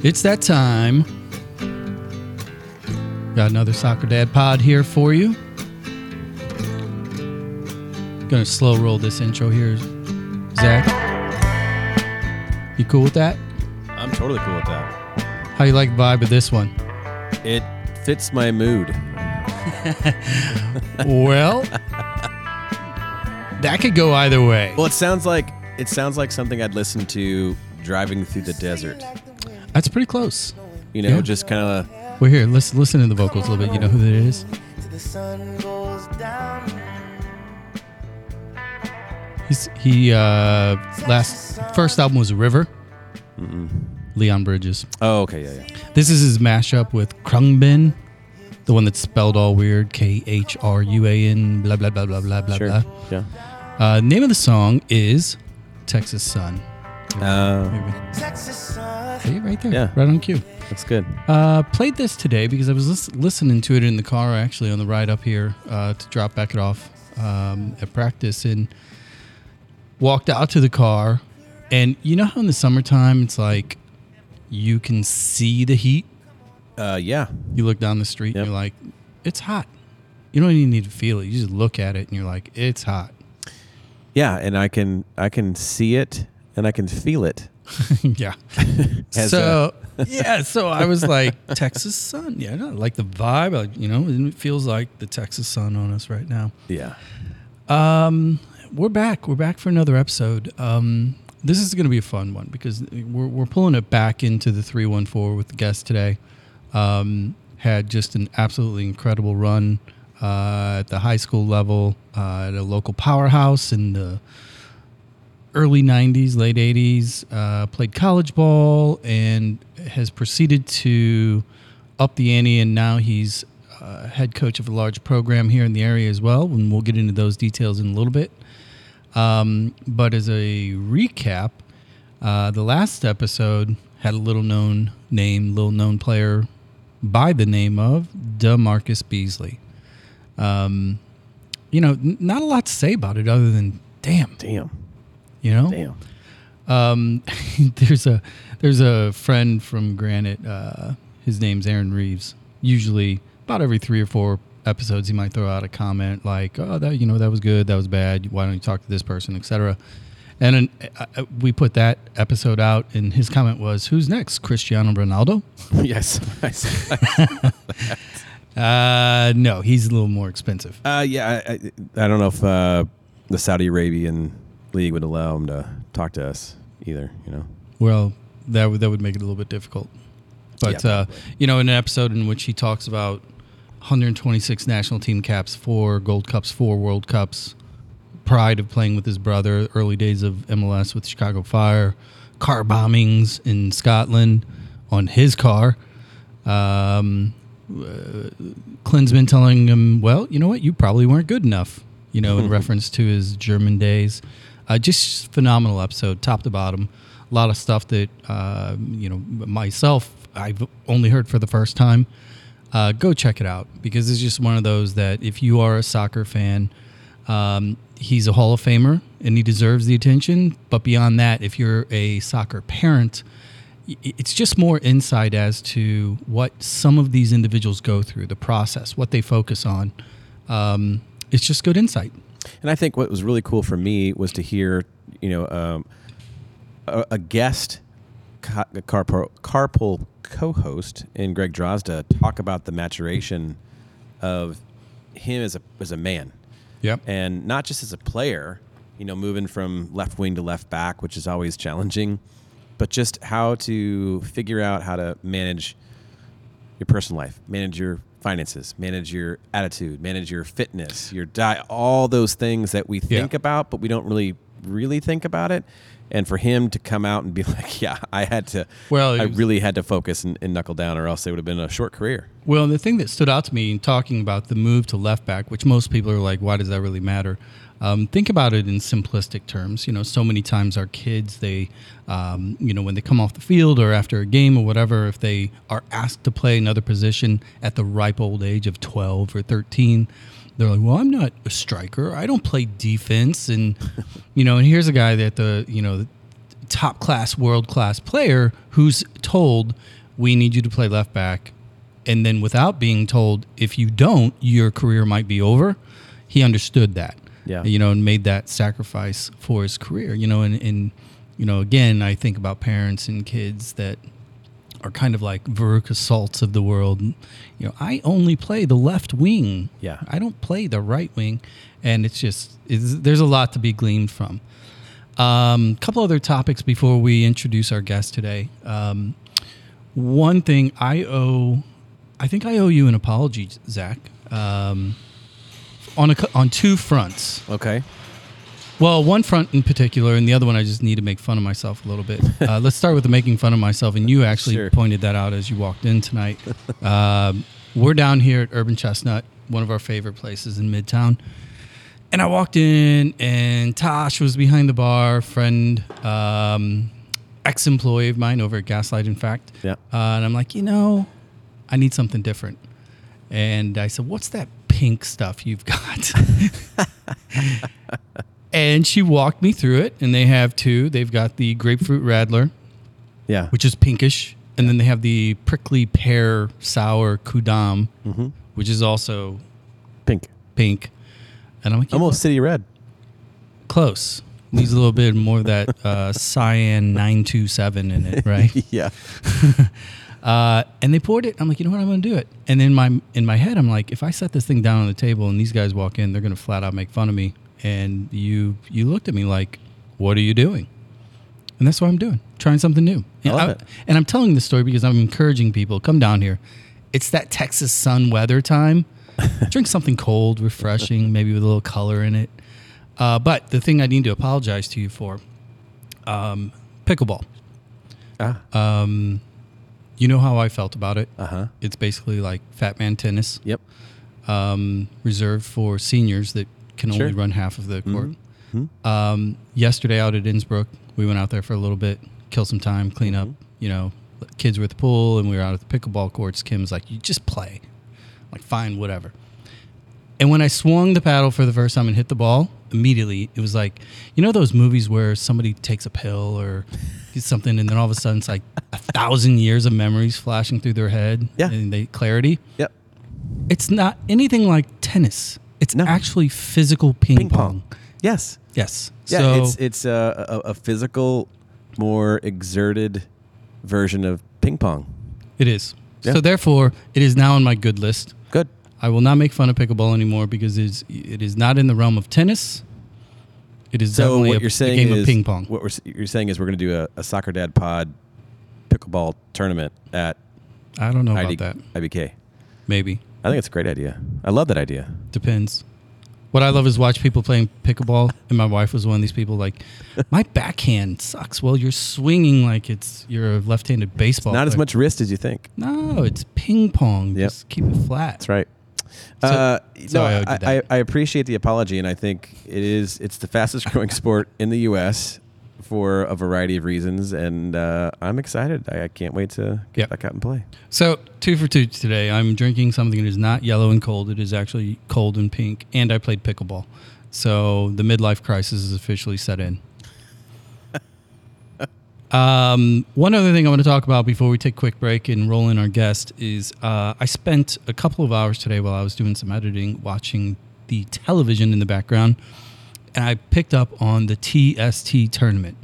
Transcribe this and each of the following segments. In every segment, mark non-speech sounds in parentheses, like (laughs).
It's that time. Got another Soccer Dad pod here for you. Gonna slow roll this intro here. Zach, you cool with that? I'm totally cool with that. How you like the vibe of this one? It fits my mood. (laughs) well, that could go either way. Well, it sounds like it sounds like something I'd listen to driving through the desert. That's pretty close. You know, Yeah. just kind of Well, here, listen, listen to the vocals a little bit. You know who that is? He's, he uh, last first album was River. Leon Bridges. Oh, okay, yeah, yeah. This is his mashup with Khruangbin, the one that's spelled all weird, K H R U A N, blah blah blah blah blah blah Sure. blah. Yeah. Uh, name of the song is Texas Sun. Uh. See, right there, Yeah. right on cue. that's good. Uh, played this today because I was lis- listening to it in the car actually on the ride up here uh, to drop Beckett off um, at practice and walked out to the car. And you know how in the summertime it's like you can see the heat? Uh, yeah. You look down the street Yep. and you're like, it's hot. You don't even need to feel it. You just look at it and you're like, it's hot. Yeah, and I can I can see it and I can feel it. (laughs) yeah. (laughs) So (laughs) yeah, so I was like Texas sun. Yeah, no, like the vibe. Like, you know, it feels like the Texas sun on us right now. Yeah. Um, we're back. We're back for another episode. Um, this is going to be a fun one because we're we're pulling it back into the three one four with the guest today. Um, had just an absolutely incredible run uh, at the high school level uh, at a local powerhouse in the early 90s, late 80s, uh, played college ball and has proceeded to up the ante. And now he's uh, head coach of a large program here in the area as well. And we'll get into those details in a little bit. Um, but as a recap, uh, the last episode had a little known name, little known player by the name of DeMarcus Beasley. Um, you know, n- not a lot to say about it other than damn, Damn. You know. Damn. Um, (laughs) there's a there's a friend from Granite. Uh, his name's Aaron Reeves. Usually, about every three or four episodes, he might throw out a comment like, "Oh, that you know that was good, that was bad. Why don't you talk to this person, etc." And then, uh, uh, we put that episode out, and his comment was, "Who's next? Cristiano Ronaldo?" (laughs) yes. (laughs) Uh, no, he's a little more expensive. uh, yeah. I, I, I don't know if uh, the Saudi Arabian league would allow him to talk to us either. You know. Well, that would that would make it a little bit difficult. But Yeah, uh, you know, in an episode in which he talks about 126 national team caps, four Gold Cups, four World Cups, pride of playing with his brother, early days of MLS with Chicago Fire, car bombings in Scotland on his car. Um, uh, Klinsmann telling him, "Well, you know what? You probably weren't good enough." You know, in (laughs) reference to his German days. Uh, just phenomenal episode, top to bottom. A lot of stuff that uh, you know myself I've only heard for the first time. Uh, go check it out because it's just one of those that if you are a soccer fan, um, he's a Hall of Famer and he deserves the attention. But beyond that, if you're a soccer parent, it's just more insight as to what some of these individuals go through, the process, what they focus on. Um, it's just good insight. And I think what was really cool for me was to hear, you know, um, a, a guest ca- carpool, carpool co-host in Greg Drozda talk about the maturation of him as a as a man, Yep. and not just as a player. You know, moving from left wing to left back, which is always challenging, but just how to figure out how to manage your personal life, manage your finances, manage your attitude, manage your fitness, your diet, all those things that we Yeah. think about, but we don't really, really think about it. And for him to come out and be (laughs) like, yeah, I had to, Well, I really had to focus and, and knuckle down, or else it would have been a short career. Well, the thing that stood out to me in talking about the move to left back, which most people are like, why does that really matter? Um, think about it in simplistic terms. You know, so many times our kids, they, um, you know, when they come off the field or after a game or whatever, if they are asked to play another position at the ripe old age of 12 or 13, they're like, well, I'm not a striker. I don't play defense. And, (laughs) you know, and here's a guy that the, you know, top class, world class player who's told, we need you to play left back. And then without being told, if you don't, your career might be over. He understood that. Yeah. You know, and made that sacrifice for his career. You know, and, and you know, again, I think about parents and kids that are kind of like Veruca Salts of the world. You know, I only play the left wing. Yeah. I don't play the right wing, and it's just it's, there's a lot to be gleaned from. A um, couple other topics before we introduce our guest today. Um, one thing I owe, I think I owe you an apology, Zach, um, on a, on two fronts. Okay. Well, one front in particular, and the other one I just need to make fun of myself a little bit. (laughs) Uh, let's start with the making fun of myself, and you actually Sure. pointed that out as you walked in tonight. (laughs) um, we're down here at Urban Chestnut, one of our favorite places in Midtown. And I walked in, and Tosh was behind the bar, friend, um, ex employee of mine over at Gaslight, in fact. Yeah. Uh, and I'm like, you know, I need something different. And I said, what's that pink stuff you've got? (laughs) and she walked me through it, and they have two. They've got the grapefruit radler, Yeah. which is pinkish, and then they have the prickly pear sour kudam, Mm-hmm. which is also Pink. pink. And I'm like, Almost city red. close. Needs a little bit more of that (laughs) uh, cyan 927 in it, right? (laughs) yeah. (laughs) Uh, and they poured it. I'm like, you know what? I'm going to do it. And in my in my head, I'm like, if I set this thing down on the table and these guys walk in, they're going to flat out make fun of me. And you you looked at me like, what are you doing? And that's what I'm doing, trying something new. I And, it. and I'm telling this story because I'm encouraging people come down here. It's that Texas sun weather time. (laughs) Drink something cold, refreshing, maybe with a little color in it. Uh, but the thing I need to apologize to you for, um, pickleball. Ah. Um, you know how I felt about it. Uh huh. It's basically like fat man tennis, Yep. um, reserved for seniors that can only run half of the court. Mhm. Um, yesterday out at Innsbrook, we went out there for a little bit, kill some time, clean up. You know, kids were at the pool, and we were out at the pickleball courts. Kim's like, "You just play." I'm like, fine, whatever. And when I swung the paddle for the first time and hit the ball, immediately it was like, you know, those movies where somebody takes a pill or (laughs) something, and then all of a sudden it's like a thousand years of memories flashing through their head. Yeah. And they clarity. Yep. It's not anything like tennis. It's No. actually physical ping, Ping pong. pong. Yes. Yes. Yeah. so it's it's a, a, a physical, more exerted version of ping pong. it is. Yeah. So therefore, it is now on my good list. Good. I will not make fun of pickleball anymore because it is, it is not in the realm of tennis. It is So definitely what a, you're a game is of ping pong. What we're, you're saying is we're going to do a, a soccer dad pod pickleball tournament at I don't know ID, about that. IBK. Maybe I think it's a great idea. I love that idea. depends. What I love is watch people playing pickleball, and my wife was one of these people. Like, (laughs) my backhand sucks. Well, you're swinging like it's you're a left-handed baseball. Not as much wrist as you think. No, it's ping pong. Yep. Just keep it flat. That's right. So- uh, no, I I, I. I appreciate the apology, and I think it is it's the fastest growing sport in the U.S. for a variety of reasons, and uh, I'm excited. I, I can't wait to get Yep. back out and play. So two for two today. I'm drinking something that is not yellow and cold. It is actually cold and pink, and I played pickleball. So the midlife crisis is officially set in. (laughs) um, one other thing I want to talk about before we take a quick break and roll in our guest is uh, I spent a couple of hours today while I was doing some editing watching the television in the background, and I picked up on the TST tournament.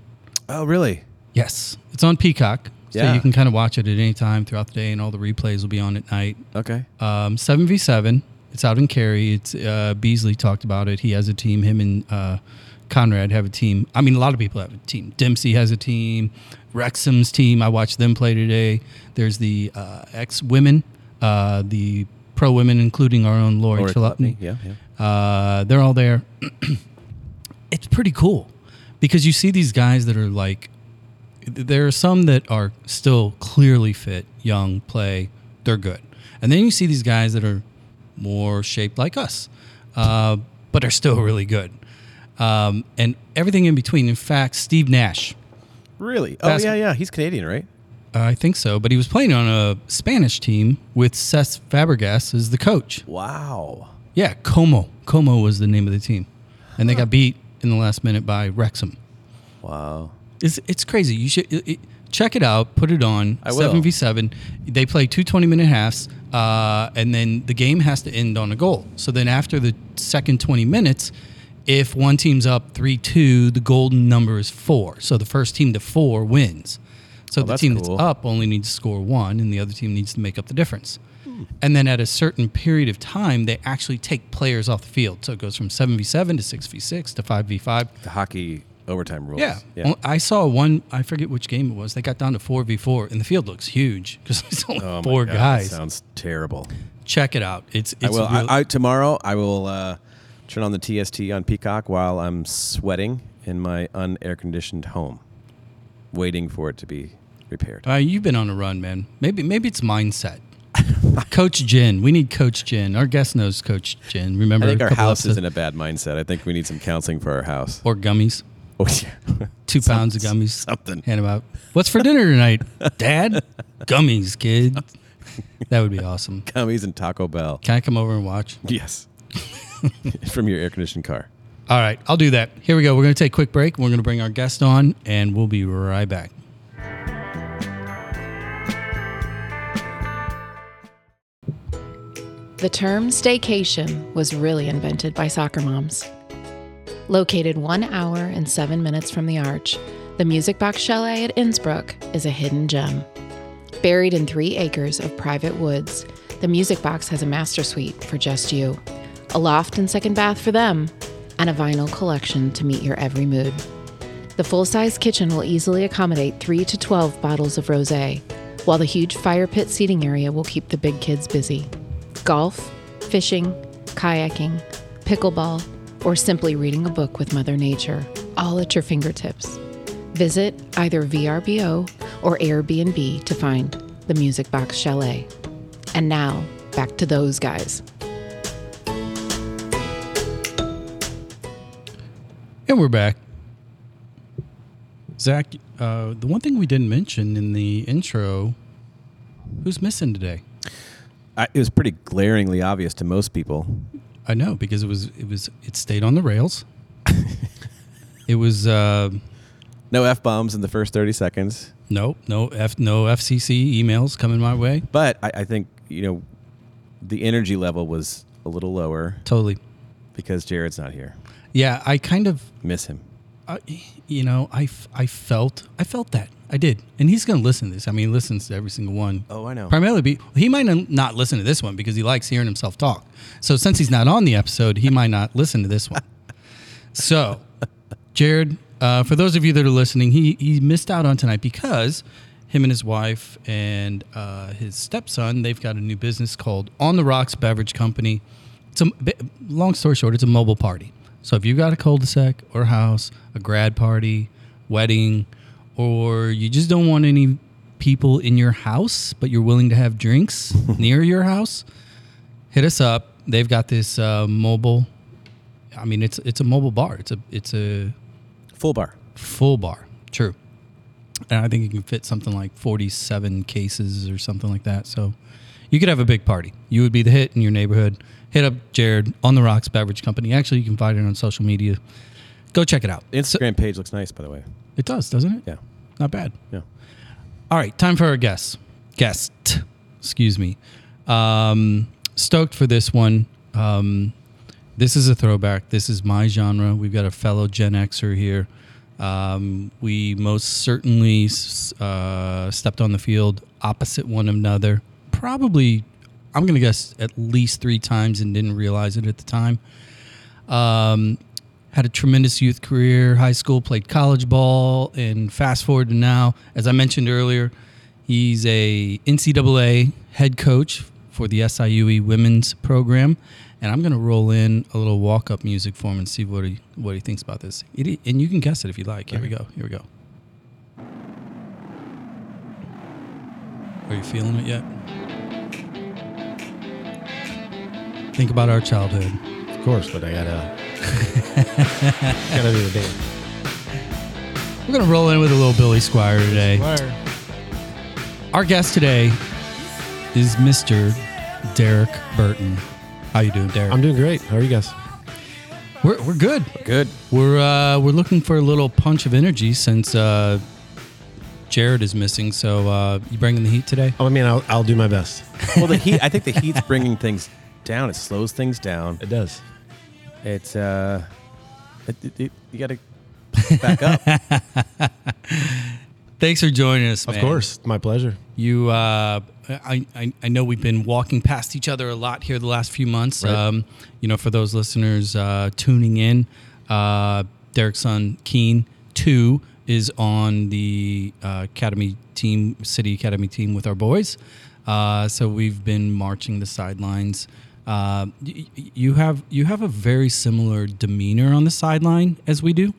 Oh, really? Yes, it's on Peacock, so Yeah. you can kind of watch it at any time throughout the day, and all the replays will be on at night. Okay. Um, seven v seven. It's out in Cary. It's uh, Beasley talked about it. He has a team. Him and uh, Conrad have a team. I mean, a lot of people have a team. Dempsey has a team. Wrexham's team. I watched them play today. There's the uh, ex women, uh, the pro women, including our own Lori, Lori Yeah, yeah. Uh, they're all there. (clears throat) it's pretty cool because you see these guys that are like, there are some that are still clearly fit, young, play, they're good. And then you see these guys that are more shaped like us, uh, but are still really good. Um, and everything in between. In fact, Steve Nash, Really? Oh, yeah, yeah. He's Canadian, right? I think so, but he was playing on a Spanish team with Cesc Fabregas as the coach. Wow. Yeah, Como. Como was the name of the team. And they got beat in the last minute by Wrexham. Wow. It's it's crazy. You should it, it- check it out. Put it on. I. Seven v seven. They play two 20 minute halves, uh, and then the game has to end on a goal. So then after the second twenty minutes, if one team's up three two, the golden number is four. So the first team to four wins. So the Oh, that's team cool. that's up only needs to score one, and the other team needs to make up the difference. And then at a certain period of time, they actually take players off the field. So it goes from seven v seven to six v six to five v five. The hockey overtime rules. Yeah. yeah. Well, I saw one. I forget which game it was. They got down to four v four, and the field looks huge because there's only Oh four God, guys. sounds terrible. Check it out. It's I will. real- I, I, tomorrow, I will uh, turn on the TST on Peacock while I'm sweating in my unair conditioned home, waiting for it to be repaired. uh, you've been on a run, man. Maybe maybe it's mindset. Coach Jin. We need Coach Jin. Our guest knows Coach Jin. Remember, I think our house is in a bad mindset. I think we need some counseling for our house. or gummies. (laughs) Oh, yeah. Two pounds of gummies. Something. Hand them out. What's for dinner tonight, Dad? (laughs) Gummies, kid. That would be awesome. Gummies and Taco Bell. Can I come over and watch? Yes. (laughs) From your air conditioned car. All right, I'll do that. Here we go. We're going to take a quick break. We're going to bring our guest on, and we'll be right back. The term staycation was really invented by soccer moms. Located one hour and seven minutes from the Arch, the Music Box Chalet at Innsbrook is a hidden gem. Buried in three acres of private woods, the Music Box has a master suite for just you, a loft and second bath for them, and a vinyl collection to meet your every mood. The full size kitchen will easily accommodate 3 to 12 bottles of rose, while the huge fire pit seating area will keep the big kids busy. Golf, fishing, kayaking, pickleball, or simply reading a book with Mother Nature, all at your fingertips. Visit either VRBO or Airbnb to find the Music Box Chalet. And now, back to those guys. And we're back. Zach, uh, the one thing we didn't mention in the intro who's missing today? I, it was pretty glaringly obvious to most people. I know because it was it was it stayed on the rails. (laughs) it was uh, No F bombs in the first 30 seconds. no no F no FCC emails coming my way. But I, I think, you know, the energy level was a little lower Totally. because Jared's not here. Yeah, I kind of Miss him. I, you know, I, f- I felt I felt that I did, and he's going to listen to this. I mean, he listens to every single one. Oh, I know. Primarily, be, he might not listen to this one because he likes hearing himself talk. So since he's not on the episode, he might not listen to this one. So, Jared, uh, for those of you that are listening, he he missed out on tonight because him and his wife and uh, his stepson they've got a new business called On the Rocks Beverage Company. It's a long story short, it's a mobile party. So if you've got a cul-de-sac or house, a grad party, wedding, or you just don't want any people in your house, but you're willing to have drinks (laughs) near your house, hit us up. They've got this uh, mobile. I mean, it's it's a mobile bar. It's a it's a Full bar. full bar. True. And I think you can fit something like 47 cases or something like that. So you could have a big party. You would be the hit in your neighborhood. Hit up Jared on the Rocks Beverage Company. Actually, you can find it on social media. Go check it out. So- Instagram page looks nice, by the way. It does, doesn't it? Yeah. Not bad. Yeah. All right, time for our guest. Guest, excuse me. Um, stoked for this one. Um, this is a throwback. This is my genre. We've got a fellow Gen Xer here. Um, we most certainly uh, stepped on the field opposite one another. Probably, I'm going to guess at least three times and didn't realize it at the time. Um, had a tremendous youth career, high school, played college ball, and fast forward to now, as I mentioned earlier, he's a NCAA head coach for the SIUE women's program. And I'm going to roll in a little walk up music for him and see what he what he thinks about this. It, and you can guess it if you like. Here we go. Here we go. Are you feeling it yet? Think about our childhood. Of course, but I gotta (laughs) gotta do the dance. We're gonna roll in with a little Billy Squier today. Our guest today is Mr. Derek Burton. How you doing, Derek? I'm doing great. How are you guys? We're, we're good. Good. We're uh, we're looking for a little punch of energy since uh, Jared is missing. So uh, you bringing the heat today? Oh, I mean, I'll, I'll do my best. Well, the heat. I think the (laughs) heat's bringing things down. It slows things down. It does. It's uh, it, it, it- you got to back up. (laughs) Thanks for joining us. Of man. course, my pleasure. You, uh, I, I, I know we've been walking past each other a lot here the last few months. Right. Um, you know, for those listeners uh, tuning in, uh, Derek's son Keen two is on the uh, academy team, city academy team with our boys. Uh, so we've been marching the sidelines. Uh, y- y- you have you have a very similar demeanor on the sideline as we do,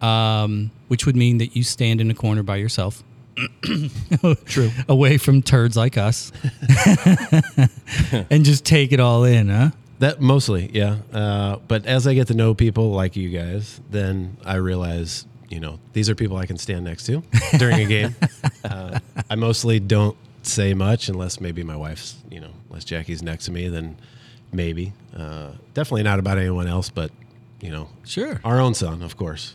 um, which would mean that you stand in a corner by yourself. (coughs) True. (laughs) away from turds like us (laughs) and just take it all in, huh? That mostly, yeah. Uh, but as I get to know people like you guys, then I realize, you know, these are people I can stand next to during a game. (laughs) Uh, I mostly don't say much unless maybe my wife's, you know, unless Jackie's next to me, then maybe. Uh, definitely not about anyone else, but you know, Sure. our own son, of course.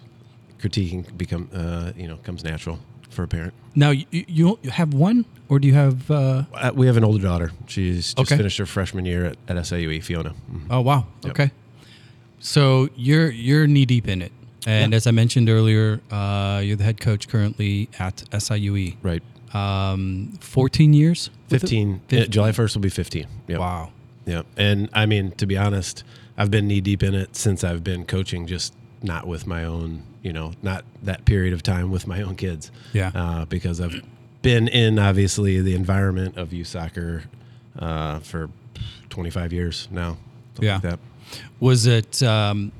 Critiquing become, uh, you know, comes natural for a parent. Now you, you have one, or do you have? Uh, Uh, we have an older daughter. She's just Okay. finished her freshman year at, at SIUE, Fiona. Mhm. oh wow, Yep. okay. So you're you're knee deep in it, and Yeah. as I mentioned earlier, uh, you're the head coach currently at SIUE. Right. Um, 14 years. with it? 15. Fif- uh, July 1st will be 15. Yep. Wow. Yeah. And I mean, to be honest, I've been knee deep in it since I've been coaching, just not with my own, you know, not that period of time with my own kids. Yeah. Uh, because I've been in, obviously, the environment of youth soccer uh, for 25 years now. Yeah. Like that. Was it? Um,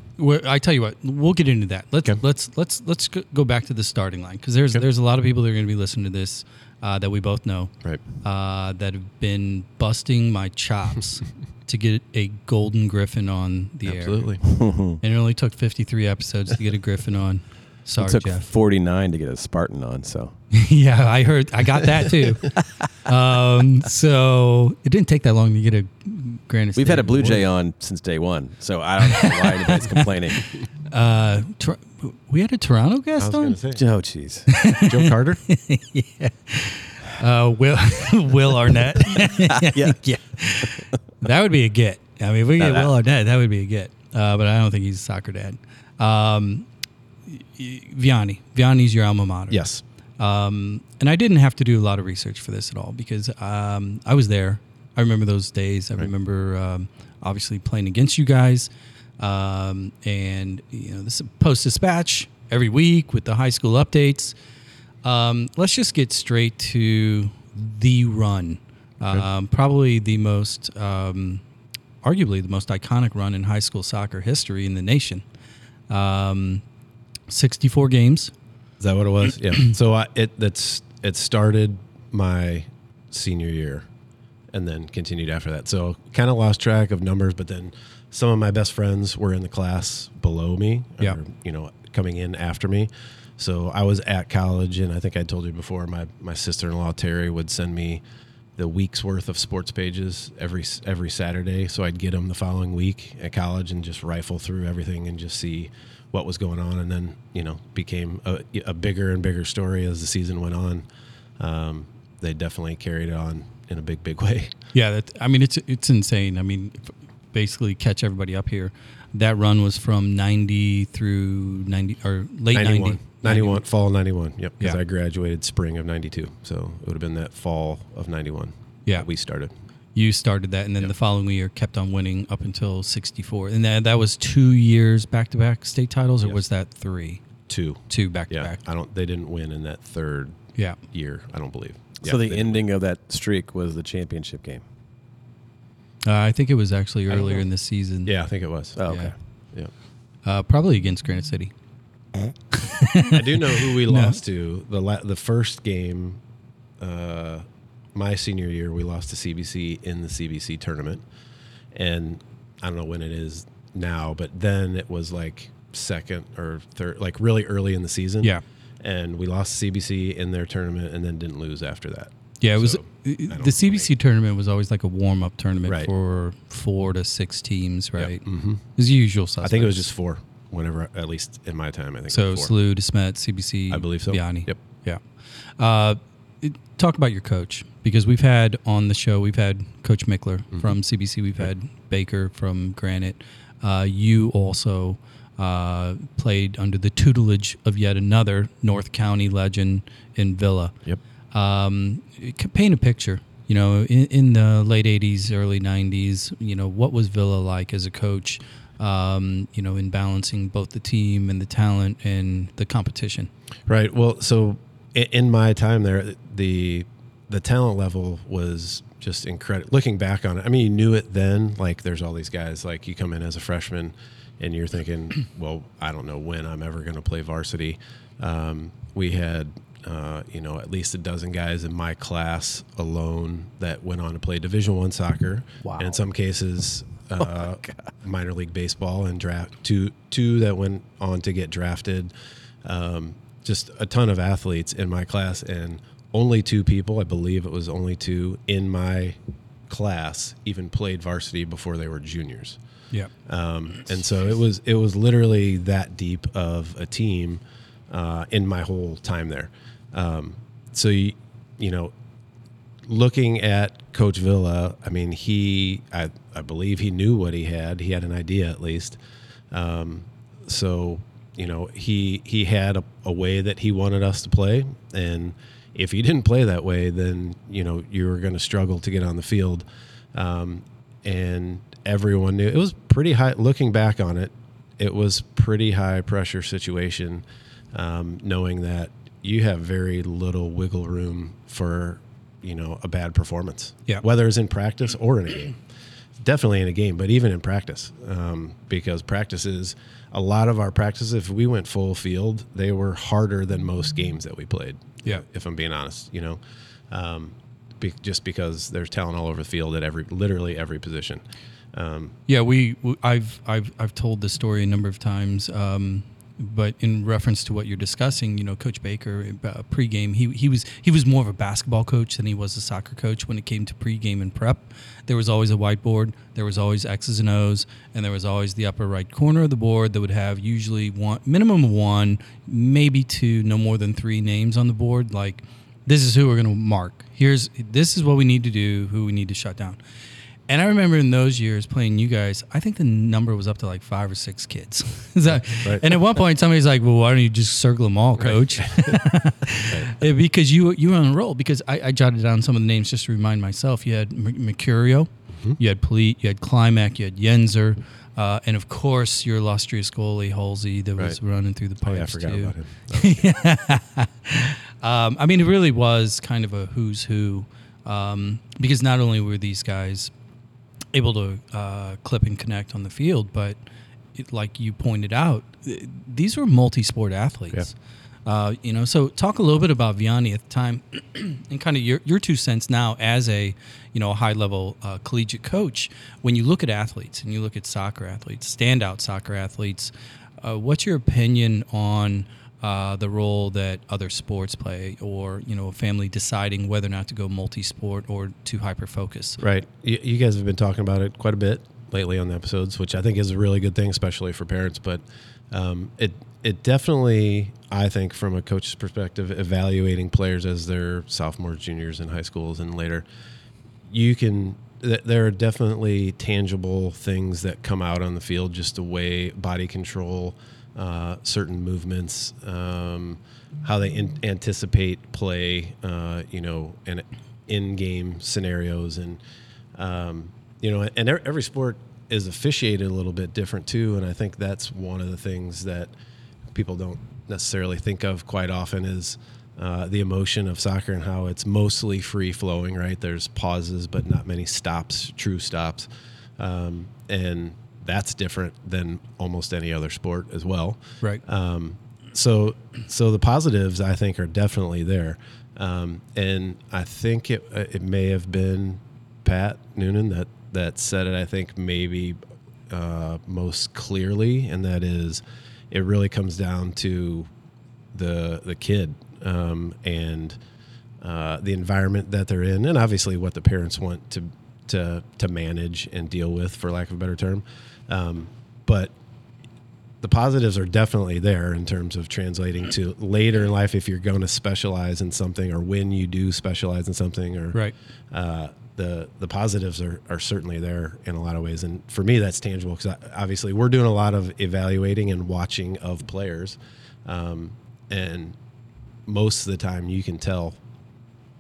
I tell you what, we'll get into that. Let's Okay. let's let's let's go- back to the starting line because there's Okay. there's a lot of people that are going to be listening to this uh, that we both know. Right. uh, that have been busting my chops (laughs) to get a golden griffin on the Absolutely. air. And it only took 53 episodes to get a griffin on. Sorry, it took Jeff. 49 to get a Spartan on. So (laughs) yeah, I heard. I got that too. (laughs) um, so it didn't take that long to get a Granite we've State had a Blue. Jay on since day one. So I don't know why anybody's (laughs) complaining. Uh, Tor- we had a Toronto I guest was on. going to say. Oh, jeez. Joe Carter? Yeah. Uh, Will Will Arnett. Yeah. yeah, that would be a get. I mean, if we get that- Will Arnett, that would be a get. Uh, but I don't think he's a soccer dad. Um, y- y- Vianney, Vianney's your alma mater. yes. Um, and I didn't have to do a lot of research for this at all because um, I was there. I remember those days. I remember um, obviously playing against you guys, um, and you know this Post Dispatch every week with the high school updates. Um, let's just get straight to the run. Um, probably the most, um, arguably the most iconic run in high school soccer history in the nation. Um, 64 games. Is that what it was? Yeah. (clears throat) so I, it that's it started my senior year, and then continued after that. So kind of lost track of numbers, but then some of my best friends were in the class below me, or, Yeah. you know, coming in after me. So I was at college, and I think I told you before. My my sister in law Terry would send me the week's worth of sports pages every every Saturday. So I'd get them the following week at college and just rifle through everything and just see what was going on. And then you know became a, a bigger and bigger story as the season went on. Um, they definitely carried it on in a big big (laughs) way. Yeah, that, I mean it's it's insane. I mean, basically catch everybody up here. That run was from 90 through 90 or late 91. 90. 91, fall 91. Yep. Because Yeah. I graduated spring of 92. So it would have been that fall of 91. Yeah. we started. You started that, and then the following year kept on winning up until 64. And that, that was two years back to back state titles, or Yes. was that three? Two. Two back to Yeah. back. I don't, they didn't win in that third Yeah. year, I don't believe. so Yeah, the they- ending of that streak was the championship game. Uh, I think it was actually earlier in the season. Yeah, I think it was. Oh, Yeah. okay. Yeah. Uh, probably against Granite City. I do know who we (laughs) lost to. The la- the first game, uh, my senior year, we lost to CBC in the CBC tournament, and I don't know when it is now, but then it was like second or third, like really early in the season. Yeah. and we lost CBC in their tournament, and then didn't lose after that. Yeah, it was So, the CBC tournament was always like a warm up tournament Right. for four to six teams, right? hmm It was the usual suspects. I think it was just four. Whenever, at least in my time, I think. so it was four. Slew, Desmet, CBC, I believe so. Vianney. Yep. Yeah. Uh, talk about your coach because we've had on the show we've had Coach Mickler Mm-hmm. from CBC. We've had Baker from Granite. Uh, you also uh, played under the tutelage of yet another North County legend in Villa. Yep. um, paint a picture. You know, in, in the late '80s, early '90s, you know, what was Villa like as a coach? Um, you know, in balancing both the team and the talent and the competition. Right. Well, so in my time there, the the talent level was just incredible. Looking back on it, I mean, you knew it then. Like, there's all these guys. Like, you come in as a freshman, and you're thinking, (clears throat) well, I don't know when I'm ever going to play varsity. Um, we had, uh, you know, at least a dozen guys in my class alone that went on to play Division One soccer. Wow. And in some cases, (laughs) uh, minor league baseball and draft two two that went on to get drafted. Um, just a ton of athletes in my class, and only two people, I believe it was only two in my class, even played varsity before they were juniors. Yeah. Um, and so it was it was literally that deep of a team uh, in my whole time there. Um, so you, you know, looking at Coach Villa, I mean, he I, I believe he knew what he had. He had an idea at least. Um, so you know, he he had a, a way that he wanted us to play, and if you didn't play that way, then you know you were going to struggle to get on the field. Um, and everyone knew it was pretty high. Looking back on it, it was pretty high pressure situation, um, knowing that you have very little wiggle room for you know a bad performance. Yeah. whether it's in practice or in a game. Definitely in a game, but even in practice, um, because practices, a lot of our practices, if we went full field, they were harder than most games that we played. Yeah. if I'm being honest, you know, um, be, just because there's talent all over the field at every, literally every position. Um, Yeah, we. w- I've I've I've told this story a number of times, um, but in reference to what you're discussing, you know, Coach Baker uh, pregame, he he was he was more of a basketball coach than he was a soccer coach when it came to pregame and prep. There was always a whiteboard, there was always X's and O's, and there was always the upper right corner of the board that would have usually one minimum one, maybe two, no more than three names on the board. Like, this is who we're going to mark. Here's this is what we need to do. Who we need to shut down. And I remember in those years playing you guys, I think the number was up to like five or six kids. (laughs) (laughs) Right. And at one point, somebody's like, "Well, why don't you just circle them all, coach?" (laughs) Eh, because you you were on a roll. Because I, I jotted down some of the names just to remind myself. You had Mercurio, Mm-hmm. you had Pleat, you had Climac, you had Yenzer, uh, and of course your illustrious goalie Halsey that was running through the oh pipes yeah, I forgot too. about him. Um, I mean, it really was kind of a who's who, um, because not only were these guys able to uh, clip and connect on the field, but it, like you pointed out, th- these were multi-sport athletes. Uh, you know, so talk a little bit about Vianney at the time, (clears throat) and kind of your your two cents now as a you know a high level uh, collegiate coach. When you look at athletes and you look at soccer athletes, standout soccer athletes, uh, what's your opinion on uh, the role that other sports play, or you know, a family deciding whether or not to go multi-sport or to hyper focus? Right. You, you guys have been talking about it quite a bit lately on the episodes, which I think is a really good thing, especially for parents. But um, it it definitely, I think, from a coach's perspective, evaluating players as their sophomores, juniors in high schools, and later, you can. th- There are definitely tangible things that come out on the field, just the way body control, uh, certain movements, um, how they in- anticipate play, uh, you know, and in-game scenarios, and um, you know, and every sport is officiated a little bit different too. And I think that's one of the things that people don't necessarily think of quite often is uh, the emotion of soccer and how it's mostly free flowing. Right? There's pauses, but not many stops, true stops, um, and that's different than almost any other sport as well. Right. Um, so, so the positives I think are definitely there, um, and I think it it may have been Pat Noonan that that said it. I think maybe uh, most clearly, and that is, it really comes down to the the kid um, and uh, the environment that they're in, and obviously what the parents want to to to manage and deal with, for lack of a better term. Um, but the positives are definitely there in terms of translating to later in life if you're going to specialize in something or when you do specialize in something or Right. uh, the the positives are, are certainly there in a lot of ways and for me that's tangible because obviously we're doing a lot of evaluating and watching of players um, and most of the time you can tell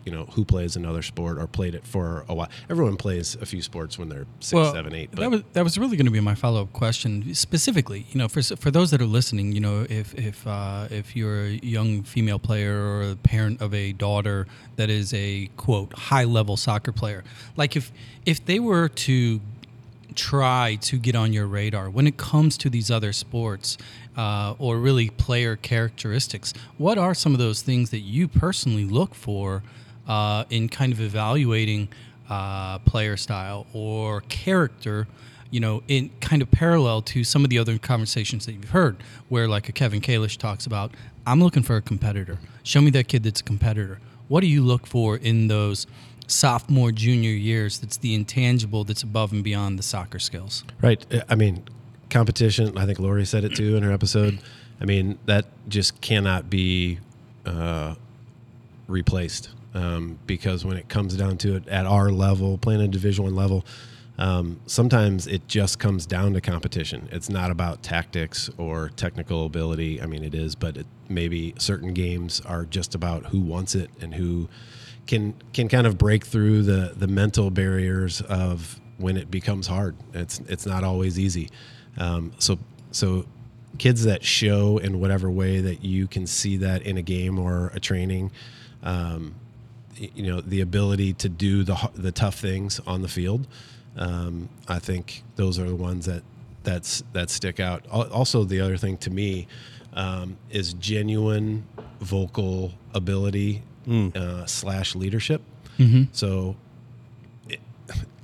you know who plays another sport or played it for a while everyone plays a few sports when they're six seven eight that was that was really going to be my follow up question specifically. You know, for for those that are listening, you know, if if uh, if you're a young female player or a parent of a daughter that is a quote high level soccer player, like if if they were to try to get on your radar when it comes to these other sports uh, or really player characteristics what are some of those things that you personally look for uh, in kind of evaluating uh, player style or character you know in kind of parallel to some of the other conversations that you've heard where like a kevin kalish talks about i'm looking for a competitor show me that kid that's a competitor what do you look for in those sophomore junior years that's the intangible that's above and beyond the soccer skills Right. I mean, competition. I think Lori said it too in her episode. I mean, that just cannot be uh, replaced um, because when it comes down to it, at our level, playing a Division One level, um, sometimes it just comes down to competition. It's not about tactics or technical ability. I mean, it is, but it, maybe certain games are just about who wants it and who can can kind of break through the the mental barriers of when it becomes hard. It's it's not always easy. Um, so so kids that show in whatever way that you can see that in a game or a training, um, you know, the ability to do the the tough things on the field. Um, I think those are the ones that that's that stick out. Also, the other thing to me um, is genuine vocal ability uh, slash leadership. So it,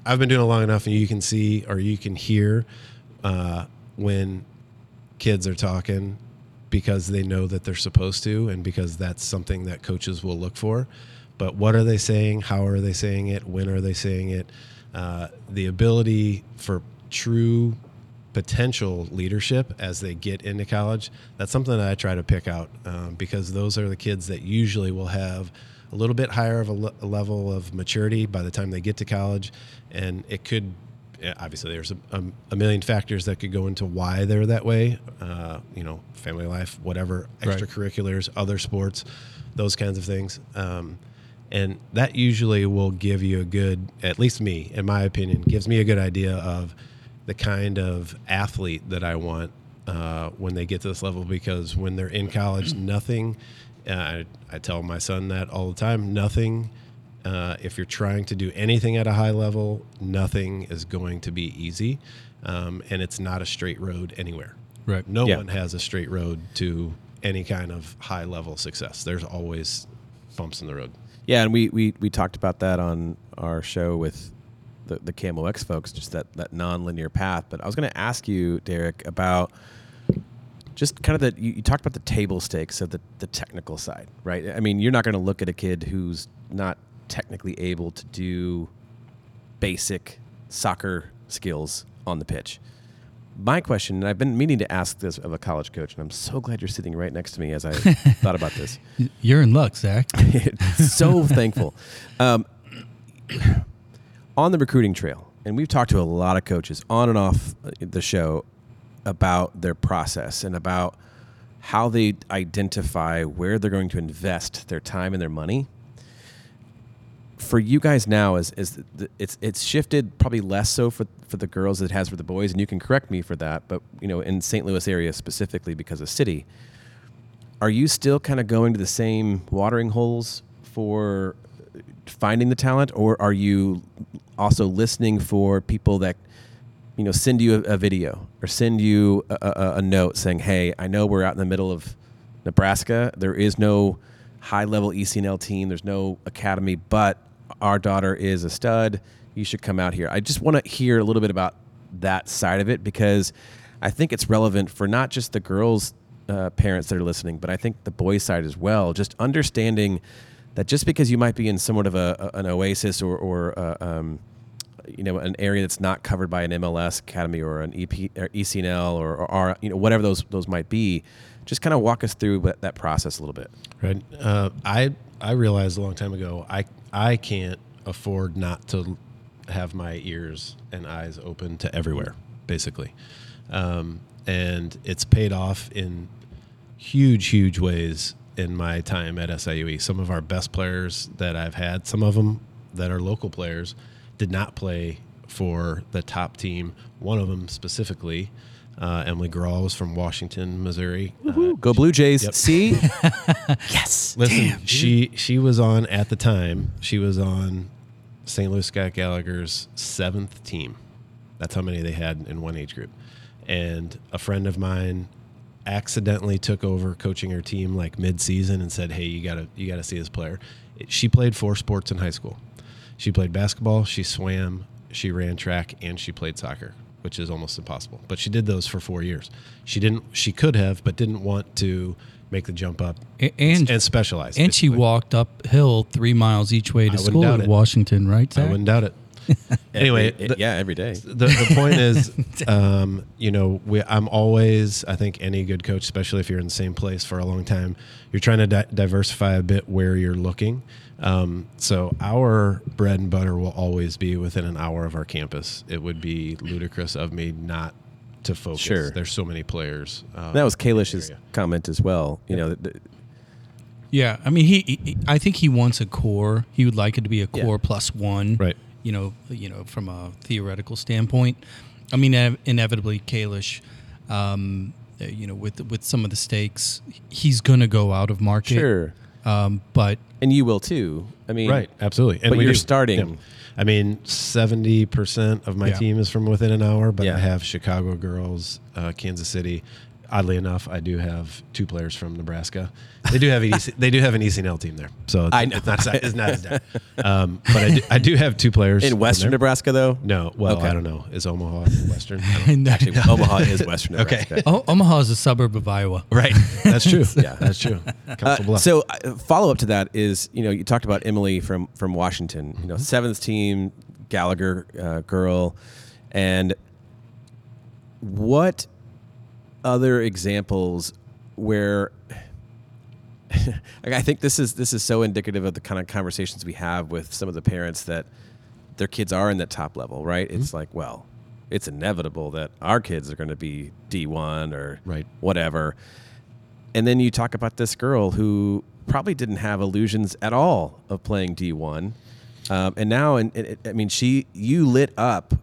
I've been doing it long enough, and you can see or you can hear uh, when kids are talking because they know that they're supposed to, and because that's something that coaches will look for. But what are they saying? How are they saying it? When are they saying it? Uh, the ability for true potential leadership as they get into college that's something that i try to pick out um, because those are the kids that usually will have a little bit higher of a, le- a level of maturity by the time they get to college and it could obviously there's a, a, million factors that could go into why they're that way uh, you know family life whatever Right. extracurriculars other sports those kinds of things um, and that usually will give you a good at least me in my opinion gives me a good idea of the kind of athlete that i want uh, when they get to this level because when they're in college (clears throat) nothing uh, I, I tell my son that all the time nothing uh, if you're trying to do anything at a high level nothing is going to be easy um, and it's not a straight road anywhere Right. no Yeah. one has a straight road to any kind of high level success there's always bumps in the road Yeah, and we, we, we talked about that on our show with the, the Camo X folks, just that, that non-linear path. But I was going to ask you, Derek, about just kind of the you, you talked about the table stakes of the, the technical side, right? I mean, you're not going to look at a kid who's not technically able to do basic soccer skills on the pitch. My question, and I've been meaning to ask this of a college coach, and I'm so glad you're sitting right next to me as I (laughs) thought about this. (laughs) You're in luck, Zach. (laughs) so thankful. Um, on the recruiting trail, and we've talked to a lot of coaches on and off the show about their process and about how they identify where they're going to invest their time and their money. For you guys now, is is it's it's shifted probably less so for for the girls as it has for the boys, and you can correct me for that. But you know, in St. Louis area specifically because of city, are you still kind of going to the same watering holes for finding the talent or are you also listening for people that you know send you a, a video or send you a, a, a note saying hey i know we're out in the middle of nebraska there is no high level ecnl team there's no academy but our daughter is a stud you should come out here i just want to hear a little bit about that side of it because i think it's relevant for not just the girls uh, parents that are listening but i think the boys side as well just understanding that just because you might be in somewhat of a, an oasis or, or uh, um, you know an area that's not covered by an MLS academy or an EP or ECNL or, or you know whatever those those might be, just kind of walk us through that process a little bit. Right. Uh, I I realized a long time ago I I can't afford not to have my ears and eyes open to everywhere, basically, um, and it's paid off in huge huge ways in my time at SIUE. Some of our best players that I've had, some of them that are local players, did not play for the top team. One of them specifically. Uh, Emily Grawl was from Washington, Missouri. Uh, Go Blue Jays! Yep. See, (laughs) yes. Listen, she she was on at the time. She was on St. Louis Scott Gallagher's seventh team. That's how many they had in one age group. And a friend of mine accidentally took over coaching her team like mid-season and said, "Hey, you gotta you gotta see this player." She played four sports in high school. She played basketball, she swam, she ran track, and she played soccer, which is almost impossible. But she did those for four years. She didn't. She could have, but didn't want to make the jump up A- and and specialize. and she walked uphill three miles each way to wouldn't school doubt in. Washington, right? I wouldn't doubt it. (laughs) anyway, Every- the, yeah, every day. the, the point is, (laughs) um, you know, we, I'm always, I think any good coach, especially if you're in the same place for a long time, you're trying to di- diversify a bit where you're looking. Um, so our bread and butter will always be within an hour of our campus. It would be ludicrous of me not to focus. Sure. There's so many players. Um, That was in Kalish's comment as well. You know, th- Yeah, I mean, he, he- I think he wants a core. He would like it to be a Yeah. core plus one. Right. You know, you know, from a theoretical standpoint. I mean, inev- inevitably, Kalish, um, uh, you know, with with some of the stakes, he's going to go out of market. sure, Um, but and you will too. I mean, Right, absolutely. And But you're do. starting- Yeah. I mean, seventy percent of my Yeah. team is from within an hour, but Yeah. I have Chicago girls, uh, Kansas City. Oddly enough, I do have two players from Nebraska. They do have an EC, they do have an ECNL team there, so it's, I know. it's not it's not as bad. Um, but I do, I do have two players In Western. Nebraska, though. No, well, Okay. I don't know. Is Omaha Western? I don't (laughs) Actually, Omaha is (laughs) Western Okay. Nebraska. O- Omaha is a suburb of Iowa. Right, (laughs) that's true. Yeah. that's true. Council Uh, Bluffs. so uh, follow up to that is you know you talked about Emily from from Washington you know seventh team Gallagher uh, girl and what other examples where like, (laughs) I think this is this is so indicative of the kind of conversations we have with some of the parents that their kids are in that top level right it's like well it's inevitable that our kids are going to be D1 or Right. whatever and then you talk about this girl who probably didn't have illusions at all of playing D1. Um, and now, and, and- I mean, she, you lit up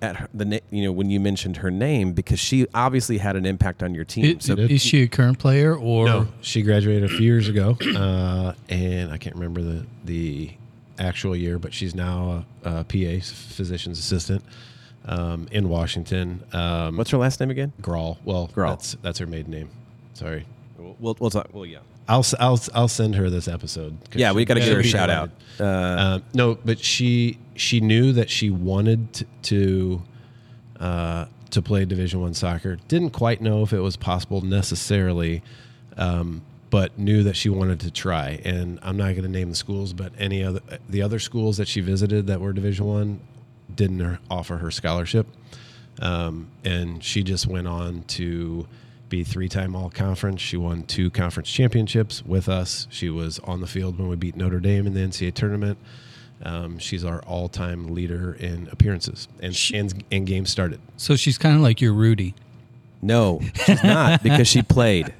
at her, the, na- you know, when you mentioned her name because she obviously had an impact on your team. I- so is she a current player or No, she graduated a few years ago, uh, and I can't remember the the actual year, but she's now a, a PA, physician's assistant, um, in Washington. Um, what's her last name again? Grawl? Well, Grawl. That's that's her maiden name. Sorry. We'll, we'll, we'll talk. Well, yeah. I'll I'll I'll send her this episode. Yeah, we got to give her a shout out. Uh, Um, no, but she she knew that she wanted to uh, to play Division One soccer. Didn't quite know if it was possible necessarily, um, but knew that she wanted to try. And I'm not going to name the schools, but any other the other schools that she visited that were Division One didn't er- offer her scholarship, um, and she just went on to be three-time all-conference. She won two conference championships with us. She was on the field when we beat Notre Dame in the NCAA tournament. Um, she's our all-time leader in appearances and and, and games started. so she's kind of like your Rudy. no, she's not (laughs) because she played.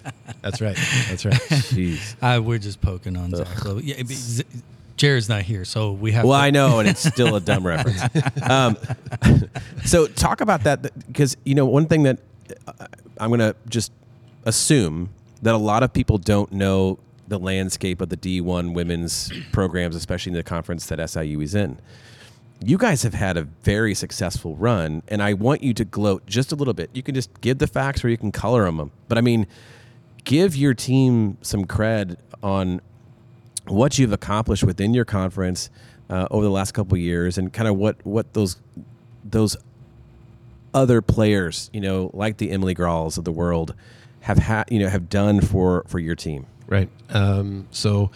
That's right. That's right. Jeez. Uh, we're just poking on Zach. Lowe. Yeah, Z- Jared's not here, so we have. Well, to, I know, and it's still a dumb reference. (laughs) Um, (laughs) so talk about that because you know one thing that uh, I'm going to just assume that a lot of people don't know the landscape of the D1 women's (clears throat) programs, especially in the conference that SIU is in. You guys have had a very successful run, and I want you to gloat just a little bit. You can just give the facts or you can color them. But I mean, give your team some cred on what you've accomplished within your conference uh, over the last couple years, and kind of what what those those other players, you know, like the Emily Grawls of the world, have had you know have done for for your team? Right. Um, so,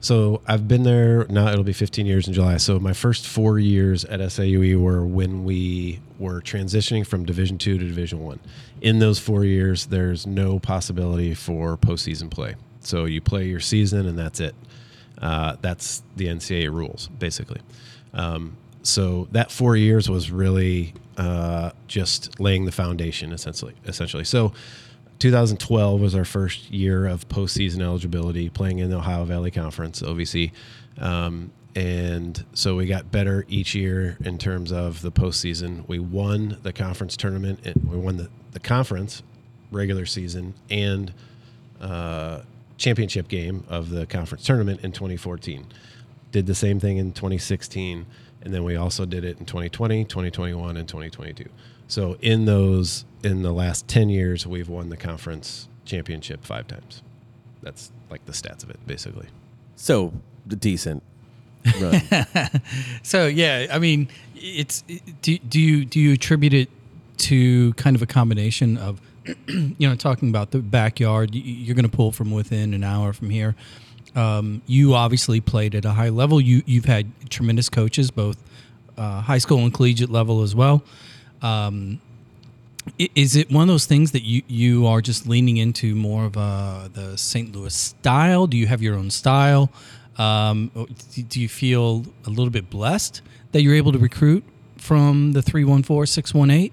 so I've been there now. It'll be 15 years in July. So my first four years at SIUE were when we were transitioning from Division Two to Division One. In those four years, there's no possibility for postseason play. So you play your season and that's it. Uh, that's the NCAA rules, basically. Um, so that four years was really uh, just laying the foundation, essentially. Essentially, so 2012 was our first year of postseason eligibility, playing in the Ohio Valley Conference (OVC), um, and so we got better each year in terms of the postseason. We won the conference tournament. We won the, the conference regular season and uh, championship game of the conference tournament in 2014. Did the same thing in 2016, and then we also did it in 2020, 2021, and 2022. So in those, in the last 10 years, we've won the conference championship five times. That's like the stats of it, basically. So the decent run. (laughs) So yeah, I mean, it's do, do you do you attribute it to kind of a combination of (clears throat) you know talking about the backyard? You're going to pull from within an hour from here. Um, you obviously played at a high level. You you've had tremendous coaches, both uh, high school and collegiate level as well. Um, is it one of those things that you you are just leaning into more of a the St. Louis style? Do you have your own style? Um, do do you feel a little bit blessed that you're able to recruit from the 314 618?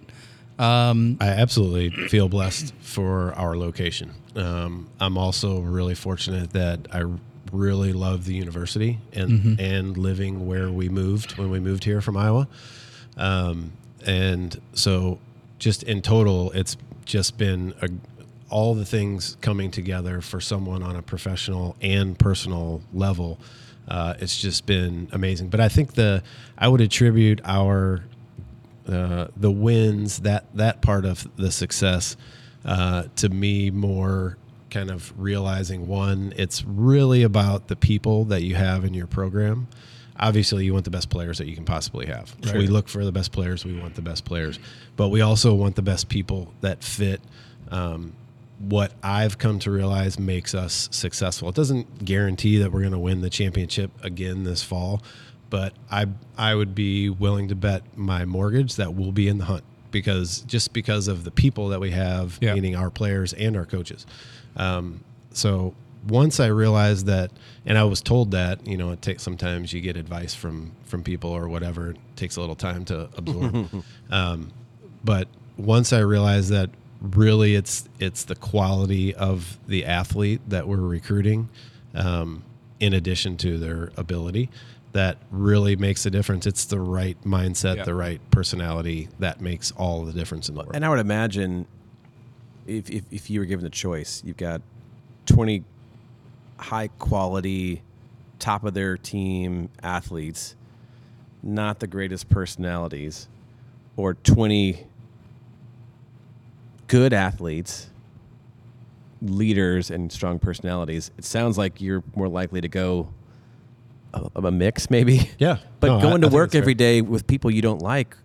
Um, I absolutely feel blessed for our location. Um, I'm also really fortunate that I really love the university and and living where we moved when we moved here from Iowa. Um, and so, just in total, it's just been a, all the things coming together for someone on a professional and personal level. Uh, it's just been amazing. But I think the I would attribute our uh, the wins that that part of the success uh, to me more kind of realizing one it's really about the people that you have in your program obviously you want the best players that you can possibly have so we look for the best players we want the best players but we also want the best people that fit um, what I've come to realize makes us successful. It doesn't guarantee that we're going to win the championship again this fall, but I I would be willing to bet my mortgage that we'll be in the hunt because just because of the people that we have, Yeah. meaning our players and our coaches. Um, so once I realized that, and I was told that, you know, it takes sometimes you get advice from from people or whatever. It takes a little time to absorb. (laughs) um, but once I realized that really it's it's the quality of the athlete that we're recruiting, um, in addition to their ability, that really makes a difference. It's the right mindset, Yeah. the right personality that makes all the difference in the world. And I would imagine if, if, if you were given the choice, you've got 20 high quality, top of their team athletes, not the greatest personalities, or 20 good athletes, leaders, and strong personalities. It sounds like you're more likely to go a, a mix, maybe. (laughs) yeah, But No, going I to think work fair. every day with people you don't like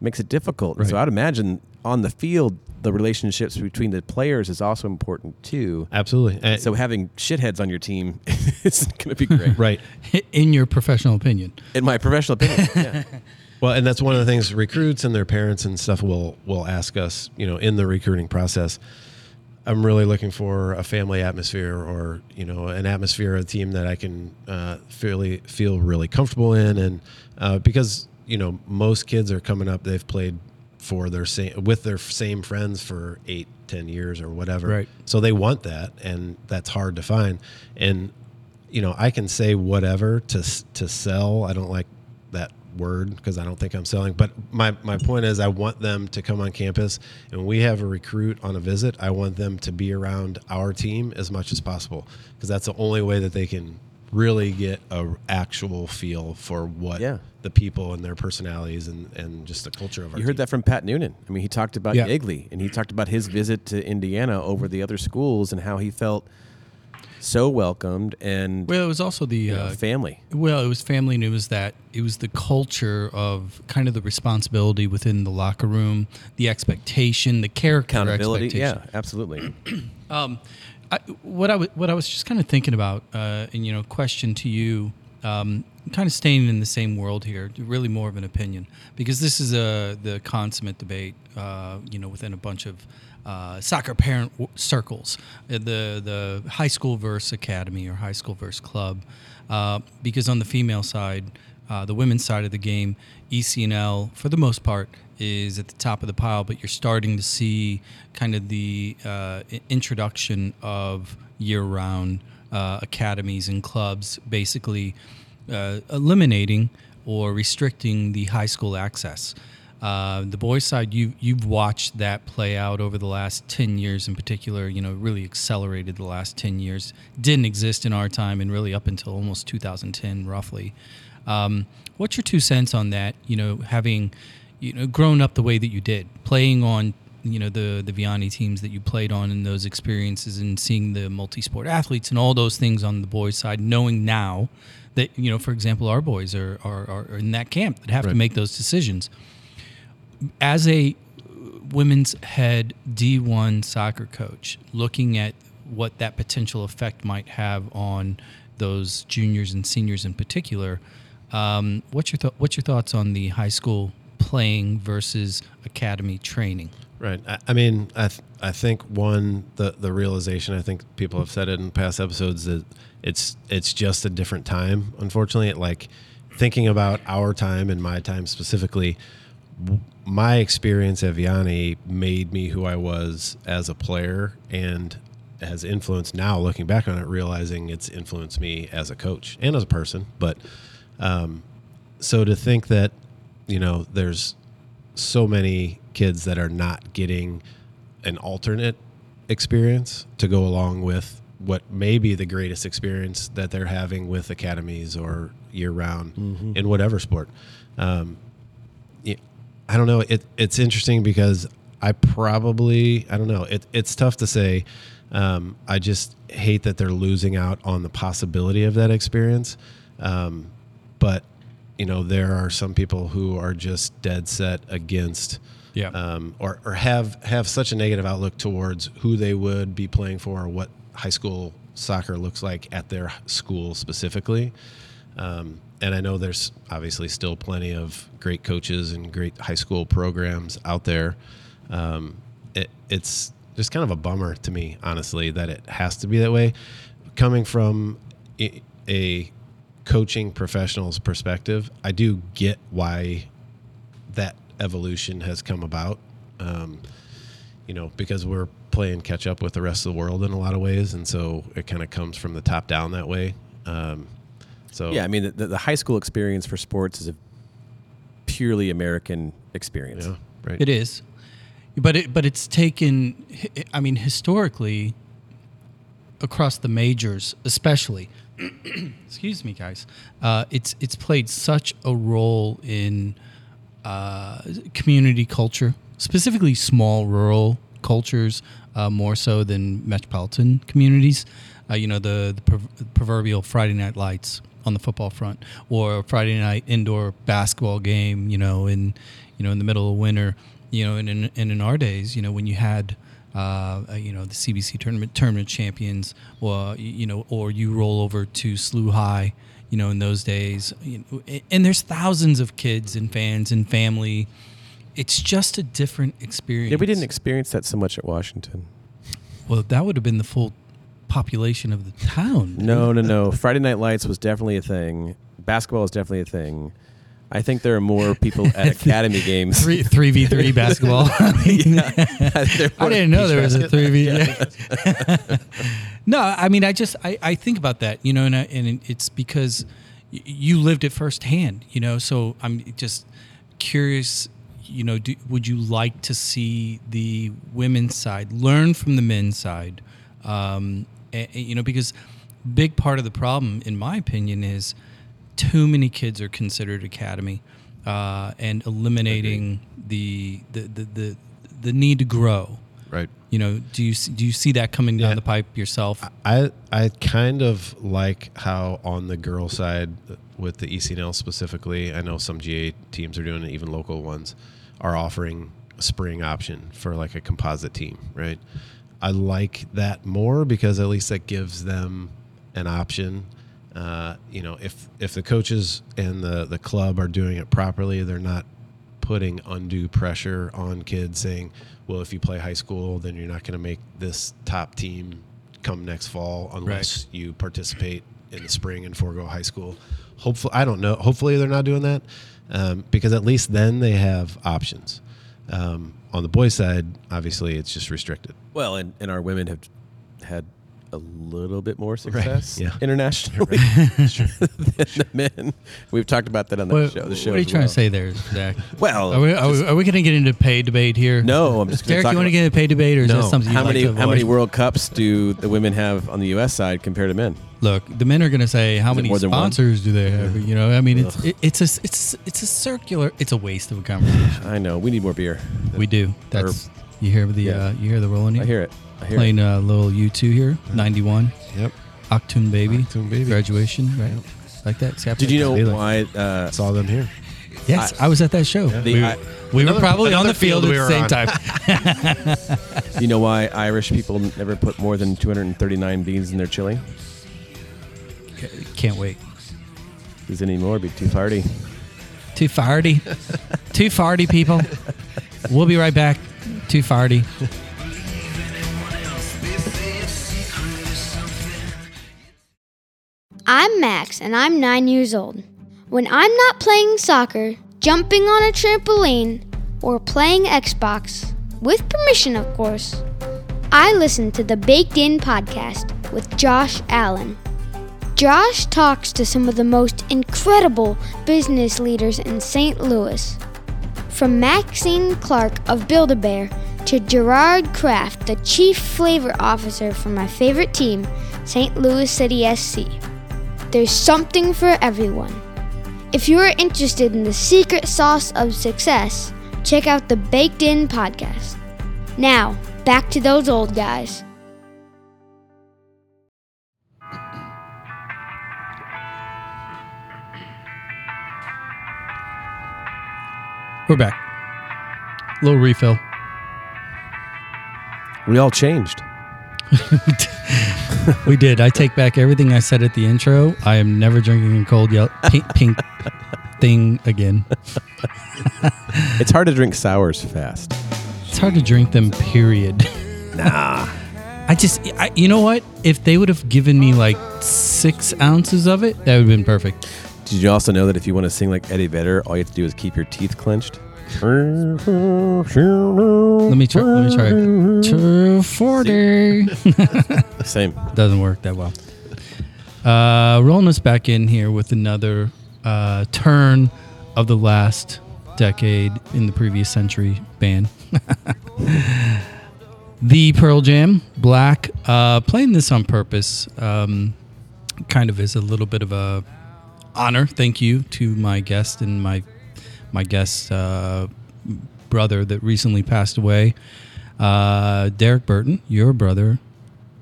makes it difficult. And So I'd imagine on the field, the relationships between the players is also important too. Absolutely. And- So having shitheads on your team (laughs) is going to be great, (laughs) right. (laughs) in your professional opinion. in my professional opinion. Yeah. Well, and that's one of the things recruits and their parents and stuff will will ask us, you know, in the recruiting process. I'm really looking for a family atmosphere, or you know, an atmosphere, a team that I can uh, fairly feel really comfortable in, and uh, because you know, most kids are coming up, they've played for their same with their same friends for eight, ten years or whatever, Right. So they want that, and that's hard to find. And you know, I can say whatever to to sell. I don't like that word because I don't think I'm selling. But my my point is, I want them to come on campus, and we have a recruit on a visit, I want them to be around our team as much as possible because that's the only way that they can really get a actual feel for what Yeah. the people and their personalities and and just the culture of our You heard team. that from Pat Noonan. I mean, he talked about Yeah. Yeagley and he talked about his visit to Indiana over the other schools and how he felt so welcomed and Well, it was also the you know, uh, family. Well, it was family, and it was that it was the culture of kind of the responsibility within the locker room, the expectation, the character Accountability. expectation. Yeah, absolutely. (clears throat) Um, What I w- what I was just kind of thinking about, uh, and you know, question to you, um, kind of staying in the same world here, really more of an opinion, because this is a the consummate debate, uh, you know, within a bunch of uh, soccer parent w- circles, uh, the the high school verse academy or high school verse club, uh, because on the female side. Uh, the women's side of the game, ECNL, for the most part, is at the top of the pile, but you're starting to see kind of the uh, introduction of year-round uh, academies and clubs, basically uh, eliminating or restricting the high school access. Uh, the boys' side, you you've watched that play out over the last ten years, in particular. You know, really accelerated the last ten years. Didn't exist in our time, and really up until almost 2010, roughly. Um, what's your two cents on that? You know, having you know grown up the way that you did, playing on you know the the Vianney teams that you played on and those experiences, and seeing the multi-sport athletes and all those things on the boys' side, knowing now that you know, for example, our boys are are, are in that camp that have to make those decisions. As a women's head D1 soccer coach, looking at what that potential effect might have on those juniors and seniors in particular, um, what's your th- what's your thoughts on the high school playing versus academy training? Right. I, I mean, I th- I think one the the realization. I think people have said it in past episodes that it's it's just a different time. Unfortunately, it, like thinking about our time and my time specifically, my experience at Vianney made me who I was as a player and has influenced now looking back on it realizing it's influenced me as a coach and as a person but um, so to think that you know there's so many kids that are not getting an alternate experience to go along with what may be the greatest experience that they're having with academies or year round in whatever sport. Um, I don't know. It, it's interesting because I probably I don't know. It, it's tough to say. Um, I just hate that they're losing out on the possibility of that experience. Um, but you know, there are some people who are just dead set against Yeah. um, or, or have have such a negative outlook towards who they would be playing for or what high school soccer looks like at their school specifically. Um, and I know there's obviously still plenty of great coaches and great high school programs out there. Um, it, it's just kind of a bummer to me, honestly, that it has to be that way. Coming from i- a coaching professional's perspective, I do get why that evolution has come about. Um, you know, because we're playing catch up with the rest of the world in a lot of ways, and so it kind of comes from the top down that way. Um, so Yeah, I mean, the, the high school experience for sports is a purely American experience. yeah, right. It is, but it but it's taken. I mean, historically, across the majors, especially. (clears throat) excuse me, guys. Uh, it's it's played such a role in uh, community culture, specifically small rural cultures, uh, more so than metropolitan communities. Uh, you know, the, the prov- proverbial Friday night lights on the football front, or a Friday night indoor basketball game. You know, in you know in the middle of winter. You know, in, and in our days, you know, when you had uh, uh, you know the CBC tournament tournament champions, or you know, or you roll over to SLU High, you know, in those days, you know, and there's thousands of kids and fans and family. It's just a different experience. Yeah, we didn't experience that so much at Washington. Well, that would have been the full population of the town. No, no, no. Friday Night Lights was definitely a thing. Basketball is definitely a thing. I think there are more people at (laughs) (laughs) academy games. Three three v three basketball. (laughs) I mean, I didn't know there was a three v. no, I mean, I just I, I think about that, you know, and I, and it's because y- you lived it firsthand, you know. So I'm just curious, you know, do, would you like to see the women's side learn from the men's side? Um, a- a- you know, because big part of the problem, in my opinion, is too many kids are considered academy, uh, and eliminating the, the the the the need to grow Right. You know, do you see- do you see that coming down Yeah. the pipe yourself? I I kind of like how on the girl side with the ECNL specifically, I know some GA teams are doing it, even local ones are offering a spring option for like a composite team, right? I like that more because at least that gives them an option. Uh, you know, if if the coaches and the the club are doing it properly, they're not putting undue pressure on kids saying, well, if you play high school, then you're not going to make this top team come next fall unless you participate in the spring and forego high school. Hopefully, I don't know. Hopefully, they're not doing that um, because at least then they have options. Um, on the boys' side, obviously, it's just restricted. Well, and, and our women have had a little bit more success yeah. (laughs) internationally (laughs) (laughs) than the men. We've talked about that on the What, show. The what are you trying well. to say there, Zach? Well, Are we, are we, we going to get into pay debate here? no, I'm just going Derek, you want to get into pay debate, or is No. that something you how many how many? World Cups do the women have on the U.S. side compared to men? Look, the men are going to say how many more than one? sponsors do they have? You know, I mean, it's it, it's a it's it's a circular. It's a waste of a conversation. I know we need more beer. we do. That's you hear the Yeah. uh, you hear the rolling. I hear it. I hear Playing it. a little U two here, ninety one. Yep. Achtung baby. Achtung Baby. Graduation, right? Like that. Scap- Did you know Taylor. why? Uh, Saw them here. Yes, I, was at that show. The- we, I- we were probably on the field, field at the same on. time. (laughs) you know why Irish people never put more than 239 beans in their chili? Can't wait. Because anymore it'd be too farty. Too farty. Too farty, people. We'll be right back. Too farty. I'm Max, and I'm nine years old. When I'm not playing soccer, jumping on a trampoline, or playing Xbox, with permission, of course, I listen to the Baked In podcast with Josh Allen. Josh talks to some of the most incredible business leaders in St. Louis. From Maxine Clark of Build a Bear to Gerard Kraft, the chief flavor officer for my favorite team, St. Louis City SC. There's something for everyone. If you are interested in the secret sauce of success, check out the Baked In podcast. Now, back to those old guys. We're back. Little refill. We all changed. (laughs) We did. I take back everything I said at the intro. I am never drinking a cold yellow (laughs) pink, pink thing again. (laughs) It's hard to drink sours fast. It's hard to drink them. Period. Nah. I just, I, you know what? If they would have given me like six ounces of it, that would have been perfect. Did you also know that if you want to sing like Eddie Vedder, all you have to do is keep your teeth clenched? Let me try. Let me try. Two forty. (laughs) Same. Doesn't work that well. Uh, rolling us back in here with another uh, turn of the last decade in the previous century band. (laughs) the Pearl Jam, Black, uh, playing this on purpose, um, kind of is a little bit of a honor. Thank you to my guest and my my guest uh, brother that recently passed away, uh, Derek Burton. Your brother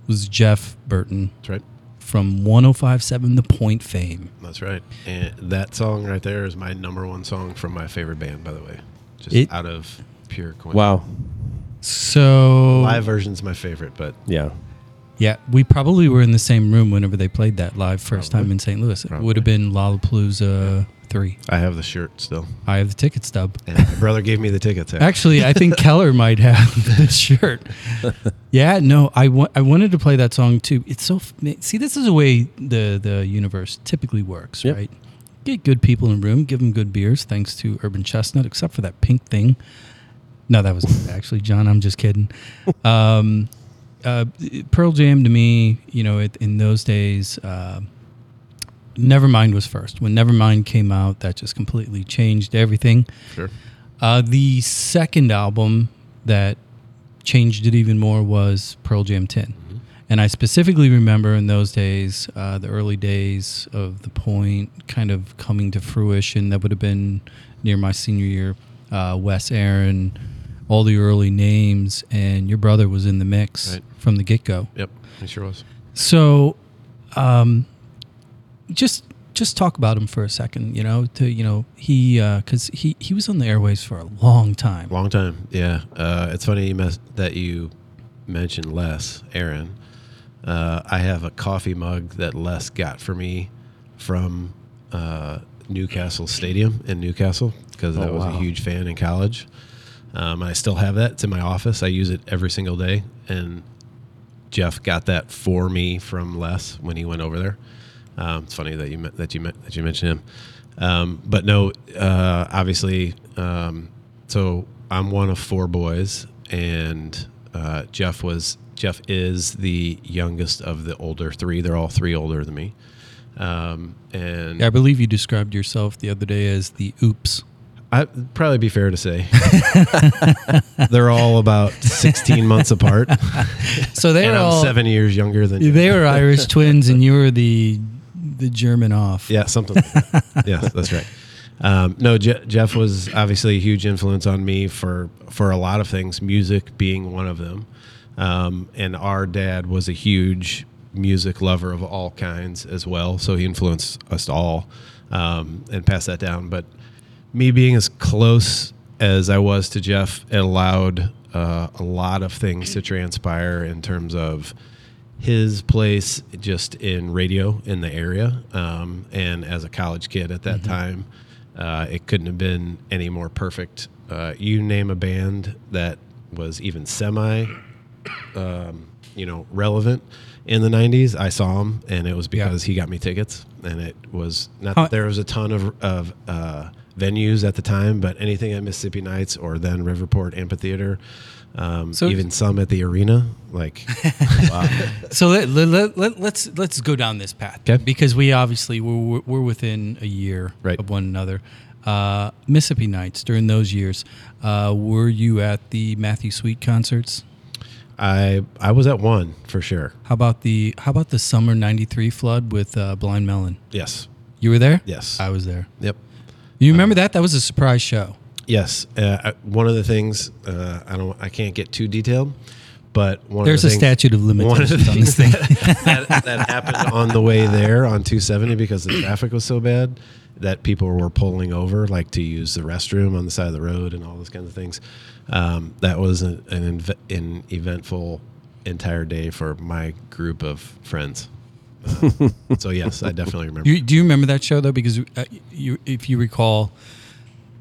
was Jeff Burton That's right. from 1057 The Point fame. That's right. And that song right there is my number one song from my favorite band, by the way. Just It- out of pure coincidence. Wow. So Live version's my favorite, but Yeah. Yeah, we probably were in the same room whenever they played that live first time in St. Louis. It would have been Lollapalooza three. I have the shirt still. I have the ticket stub. And my brother gave me the tickets. (laughs) Actually, I think (laughs) Keller might have (laughs) the shirt. Yeah, no, I wa- I wanted to play that song too. It's so f- see, this is the way the the universe typically works, Yep. right? Get good people in a room, give them good beers. Thanks to Urban Chestnut, except for that pink thing. No, that was good, actually, John. I'm just kidding. Um, uh, Pearl Jam to me, you know, it, in those days. Uh, Nevermind was first. When Nevermind came out, that just completely changed everything. Sure. Uh, the second album that changed it even more was Pearl Jam 10. And I specifically remember in those days, uh, the early days of The Point kind of coming to fruition. That would have been near my senior year. Uh, Les Aaron, all the early names, and your brother was in the mix Right. from the get go. Yep, he sure was. So, um, just just talk about him for a second. You know, to you know he because he he was on the airways for a long time. Long time, yeah. Uh, it's funny you mes- that you mentioned Les, Aaron. Uh, I have a coffee mug that Les got for me from uh, Newcastle Stadium in Newcastle because I Oh, was wow. a huge fan in college. Um, I still have that. It's in my office. I use it every single day. And Jeff got that for me from Les when he went over there. Um, it's funny that you that you that you mentioned him. Um, but no, uh, obviously, um, so I'm one of four boys, and uh, Jeff was Jeff is the youngest of the older three. They're all three older than me. Um, and I believe you described yourself the other day as the oops. I'd probably be fair to say (laughs) they're all about 16 months apart, (laughs) So they and were all seven years younger than you. they were Irish (laughs) twins, and you were the the German off. Yeah, something. Like that. yes, that's right. Um, no, Je- Jeff was obviously a huge influence on me for for a lot of things, music being one of them. Um, and our dad was a huge music lover of all kinds as well, so he influenced us all um, and passed that down. But me being as close as I was to Jeff, it allowed uh, a lot of things to transpire in terms of his place just in radio in the area. Um, and as a college kid at that time, uh, it couldn't have been any more perfect. Uh, you name a band that was even semi, um, you know, relevant in the '90s. I saw him, and it was Yeah. because he got me tickets. And it was not How- that there was a ton of of uh, venues at the time, but anything at Mississippi Nights or then Riverport Amphitheater. Um, So- even some at the arena, like (laughs) So let, let, let, let, let's let's go down this path 'Kay. because we obviously we're, we're within a year Right. of one another. Uh, Mississippi Nights during those years, uh, were you at the Matthew Sweet concerts? I I was at one for sure. How about the How about the summer '93 flood with uh, Blind Melon? Yes. You were there. Yes. I was there. Yep. You remember that? That was a surprise show. Yes. Uh, one of the things uh, I don't I can't get too detailed, but one There's of a things, statute of one of the limitations on this thing. that, that happened on the way there on 270 because the traffic was so bad that people were pulling over like to use the restroom on the side of the road and all those kinds of things. Um, that was an an, inve- an eventful entire day for my group of friends. Uh, so yes, I definitely remember. You, do you remember that show though? Because uh, you, if you recall,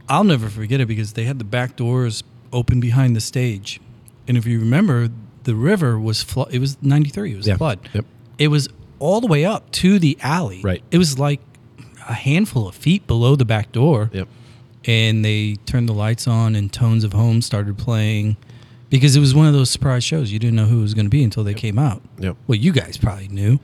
I'll never forget it because they had the back doors open behind the stage, and if you remember, the river was flood. It was '93. It was Yeah. flood. Yep. It was all the way up to the alley. Right. It was like a handful of feet below the back door. Yep. And they turned the lights on, and Tones of Home started playing. Because it was one of those surprise shows. You didn't know who it was going to be until they came out. Yep. Well, you guys probably knew.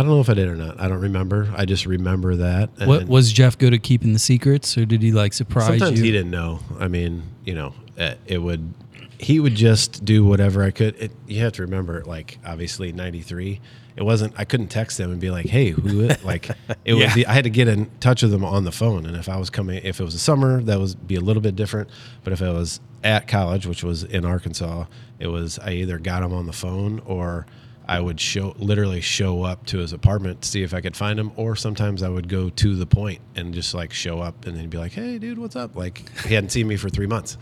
I don't know if I did or not. I don't remember. I just remember that. What was Jeff good at keeping the secrets, or did he like surprise sometimes you? he didn't know. I mean, you know, uh, it would. He would just do whatever I could. It, you have to remember, like obviously '93. It wasn't. I couldn't text them and be like, "Hey, who?" (laughs) Like it Yeah. would be. I had to get in touch with them on the phone. And if I was coming, if it was a summer, that was be a little bit different. But if it was at college, which was in Arkansas, it was I either got him on the phone or I would show literally show up to his apartment to see if I could find him, or sometimes I would go to the point and just like show up and then be like, "Hey, dude, what's up?" Like he hadn't seen me for three months,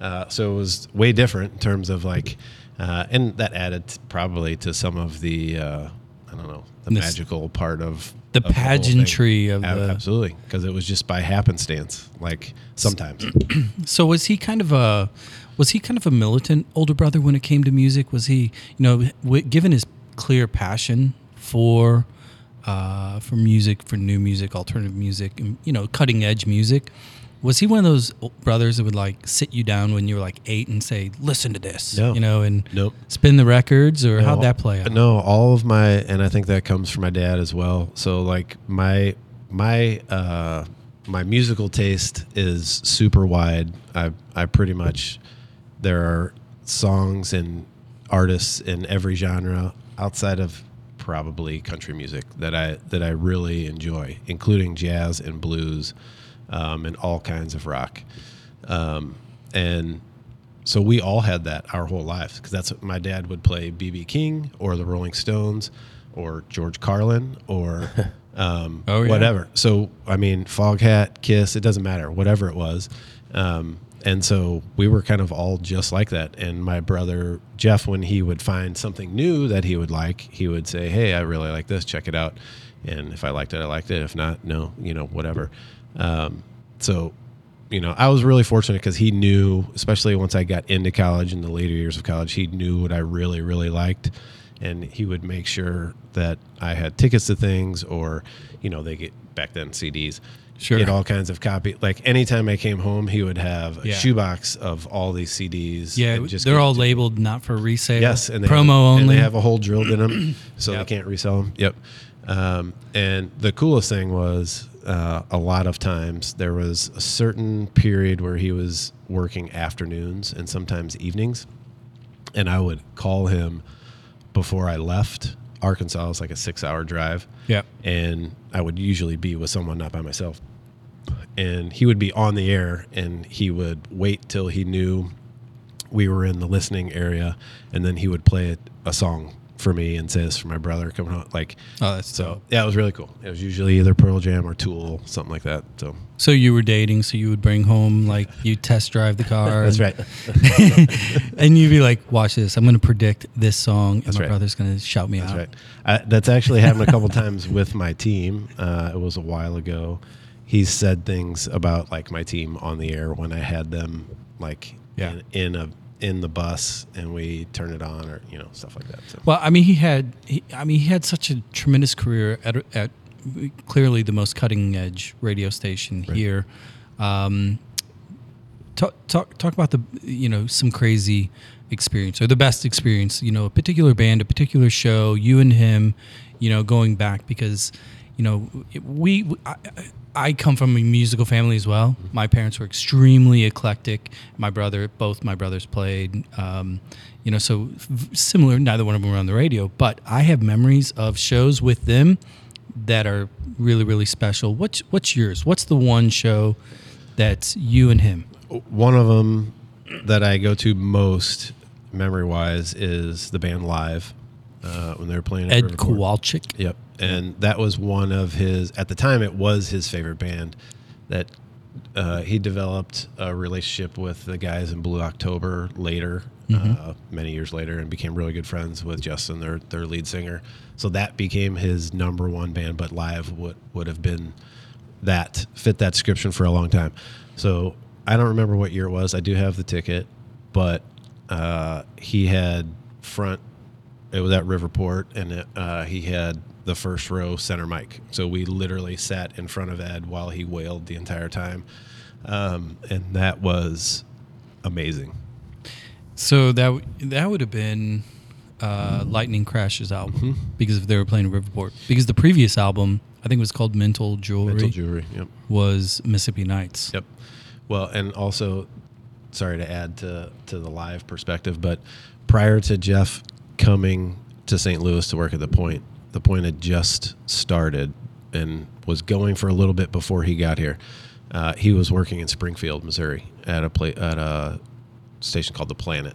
uh, so it was way different in terms of like, uh, and that added probably to some of the uh, I don't know the This- magical part of the of pageantry of the- absolutely because it was just by happenstance. Like sometimes, (clears throat) So was he kind of a was he kind of a militant older brother when it came to music? Was he, you know, w- given his clear passion for uh, for music, for new music, alternative music, and you know, cutting edge music? Was he one of those brothers that would like sit you down when you were like eight and say, "Listen to this," No. you know, and Nope. spin the records, or how'd that play out? No, all of my, and I think that comes from my dad as well. So like my my uh, my musical taste is super wide. I I pretty much there are songs and artists in every genre outside of probably country music that I that I really enjoy, including jazz and blues, um, and all kinds of rock. Um, and so we all had that our whole lives because that's what my dad would play BB King or the Rolling Stones or George Carlin or (laughs) um, Oh, yeah. whatever. So I mean, Foghat, Kiss, it doesn't matter, whatever it was. Um, and so we were kind of all just like that. And my brother Jeff, when he would find something new that he would like, he would say, "Hey, I really like this. Check it out." And if I liked it, I liked it. If not, no, you know, whatever. Um, so you know, I was really fortunate because he knew, especially once I got into college in the later years of college, he knew what I really, really liked. And he would make sure that I had tickets to things or, you know, they get back then CDs. Sure. Get all kinds of copy. Like anytime I came home, he would have a Yeah. shoebox of all these CDs. Yeah, just they're all labeled not for resale. Yes, and they promo have, only. And they have a hole drilled in them, (clears throat) so Yep. they can't resell them. Yep. Um, and the coolest thing was uh, a lot of times there was a certain period where he was working afternoons and sometimes evenings, and I would call him before I left Arkansas. It was like a six-hour drive. yeah. and I would usually be with someone, not by myself. And he would be on the air, and he would wait till he knew we were in the listening area, and then he would play a, a song for me and say this for my brother coming out. Like, Oh, that's so dope. yeah, it was really cool. It was usually either Pearl Jam or Tool, something like that. So So you were dating, so you would bring home like you test drive the car. (laughs) that's right. (laughs) and you'd be like, "Watch this! I'm going to predict this song, and That's my right. brother's going to shout me out. That's out." right. Uh, that's actually happened a couple (laughs) times with my team. Uh, it was a while ago. He said things about like my team on the air when I had them like Yeah. in, in a in the bus and we turn it on or you know stuff like that. So Well, I mean, he had, he, I mean, he had such a tremendous career at, at clearly the most cutting edge radio station Right. here. Um, talk, talk, talk about the, you know, some crazy experience or the best experience, you know, a particular band, a particular show, you and him, you know, going back because, you know, it- we, I, I come from a musical family as well. My parents were extremely eclectic. My brother, both my brothers played, um, you know, so similar. Neither one of them were on the radio, but I have memories of shows with them that are really, really special. What's what's yours? What's the one show that's you and him? one of them that I go to most memory wise is the band live uh, when they were playing at Ed Riverport. Kowalczyk. Yep. And that was one of his, at the time, it was his favorite band that uh, he developed a relationship with the guys in Blue October later, uh, many years later, and became really good friends with Justin, their, their lead singer. So that became his number one band, but live would, would have been that, fit that description for a long time. So I don't remember what year it was. I do have the ticket, but uh, he had front it was at Riverport, and it, uh, he had the first row center mic. So we literally sat in front of Ed while he wailed the entire time, um, and that was amazing. So that that would have been uh, Lightning Crashes album Mm-hmm. because if they were playing Riverport. Because the previous album, I think it was called Mental Jewelry, Mental jewelry. Yep. was Mississippi Nights. Yep. Well, and also, sorry to add to to the live perspective, but prior to Jeff coming to St. Louis to work at the Point, the Point had just started and was going for a little bit before he got here. Uh, he was working in Springfield, Missouri, at a pla- at a station called the Planet.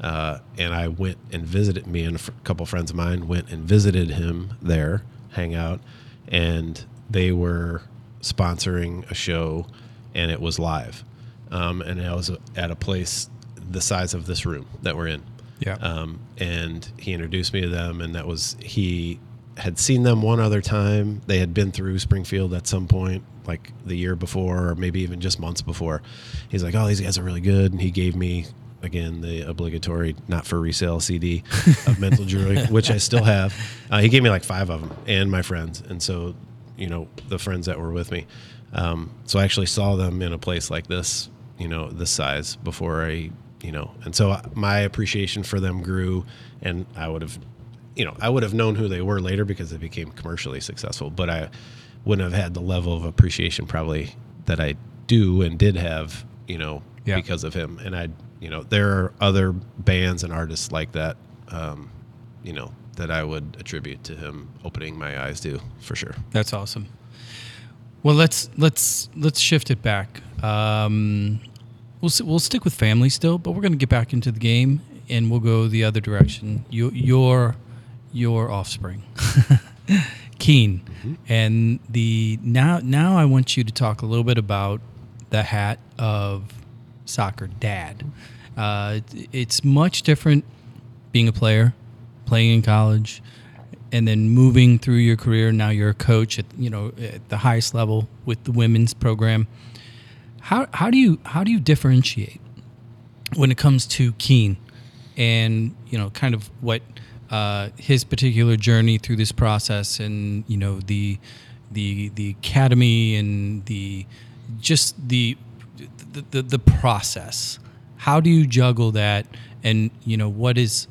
Uh, and I went and visited me and a fr- couple friends of mine went and visited him there, hang out, and they were sponsoring a show, and it was live, um, and I was at a place the size of this room that we're in. Yeah. Um, and he introduced me to them, and that was he had seen them one other time. They had been through Springfield at some point, like the year before, or maybe even just months before. He's like, "Oh, these guys are really good," and he gave me again the obligatory not for resale CD of (laughs) Mental Jewelry, which I still have. Uh, he gave me like five of them, and my friends, and so you know the friends that were with me. Um, so I actually saw them in a place like this, you know, this size before I, you know, and so my appreciation for them grew, and I would have, you know, I would have known who they were later because they became commercially successful, but I wouldn't have had the level of appreciation probably that I do and did have, you know, Yeah. because of him. And I, you know, there are other bands and artists like that, um, you know, that I would attribute to him opening my eyes to for sure. That's awesome. Well, let's let's let's shift it back. Um, we'll we'll stick with family still, but we're going to get back into the game and we'll go the other direction. You, your your offspring, (laughs) Keen, and the now now I want you to talk a little bit about the hat of soccer dad. Uh, it's much different being a player, playing in college, and then moving through your career. Now you're a coach at you know at the highest level with the women's program. How how do you how do you differentiate when it comes to Keen and you know kind of what uh, his particular journey through this process and you know the the the academy and the just the the, the, the process? How do you juggle that? And you know what is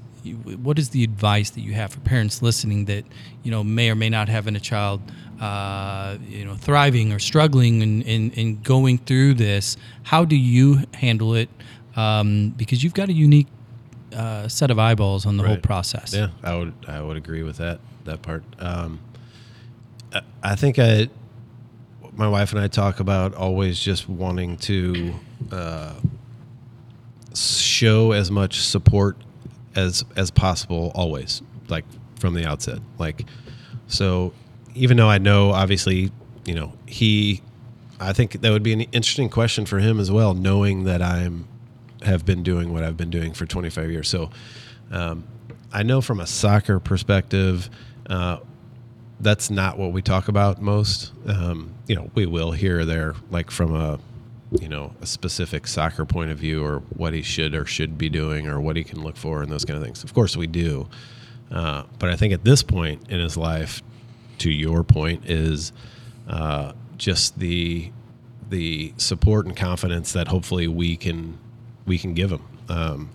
what is the advice that you have for parents listening that you know may or may not have in a child uh, you know thriving or struggling and, and, and going through this how do you handle it? Um, because you've got a unique uh, set of eyeballs on the whole process Yeah, I would I would agree with that that part. Um, I, I think I, my wife and I talk about always just wanting to uh, show as much support as as possible always like from the outset. Like so even though i know obviously you know he i think that would be an interesting question for him as well knowing that i'm have been doing what i've been doing for 25 years so um, i know from a soccer perspective uh, that's not what we talk about most. Um, you know, we will here or there, like from a, you know, a specific soccer point of view, or what he should or should be doing, or what he can look for, and those kind of things. Of course, we do. Uh, but I think at this point in his life, to your point, is uh, just the the support and confidence that hopefully we can we can give him, um,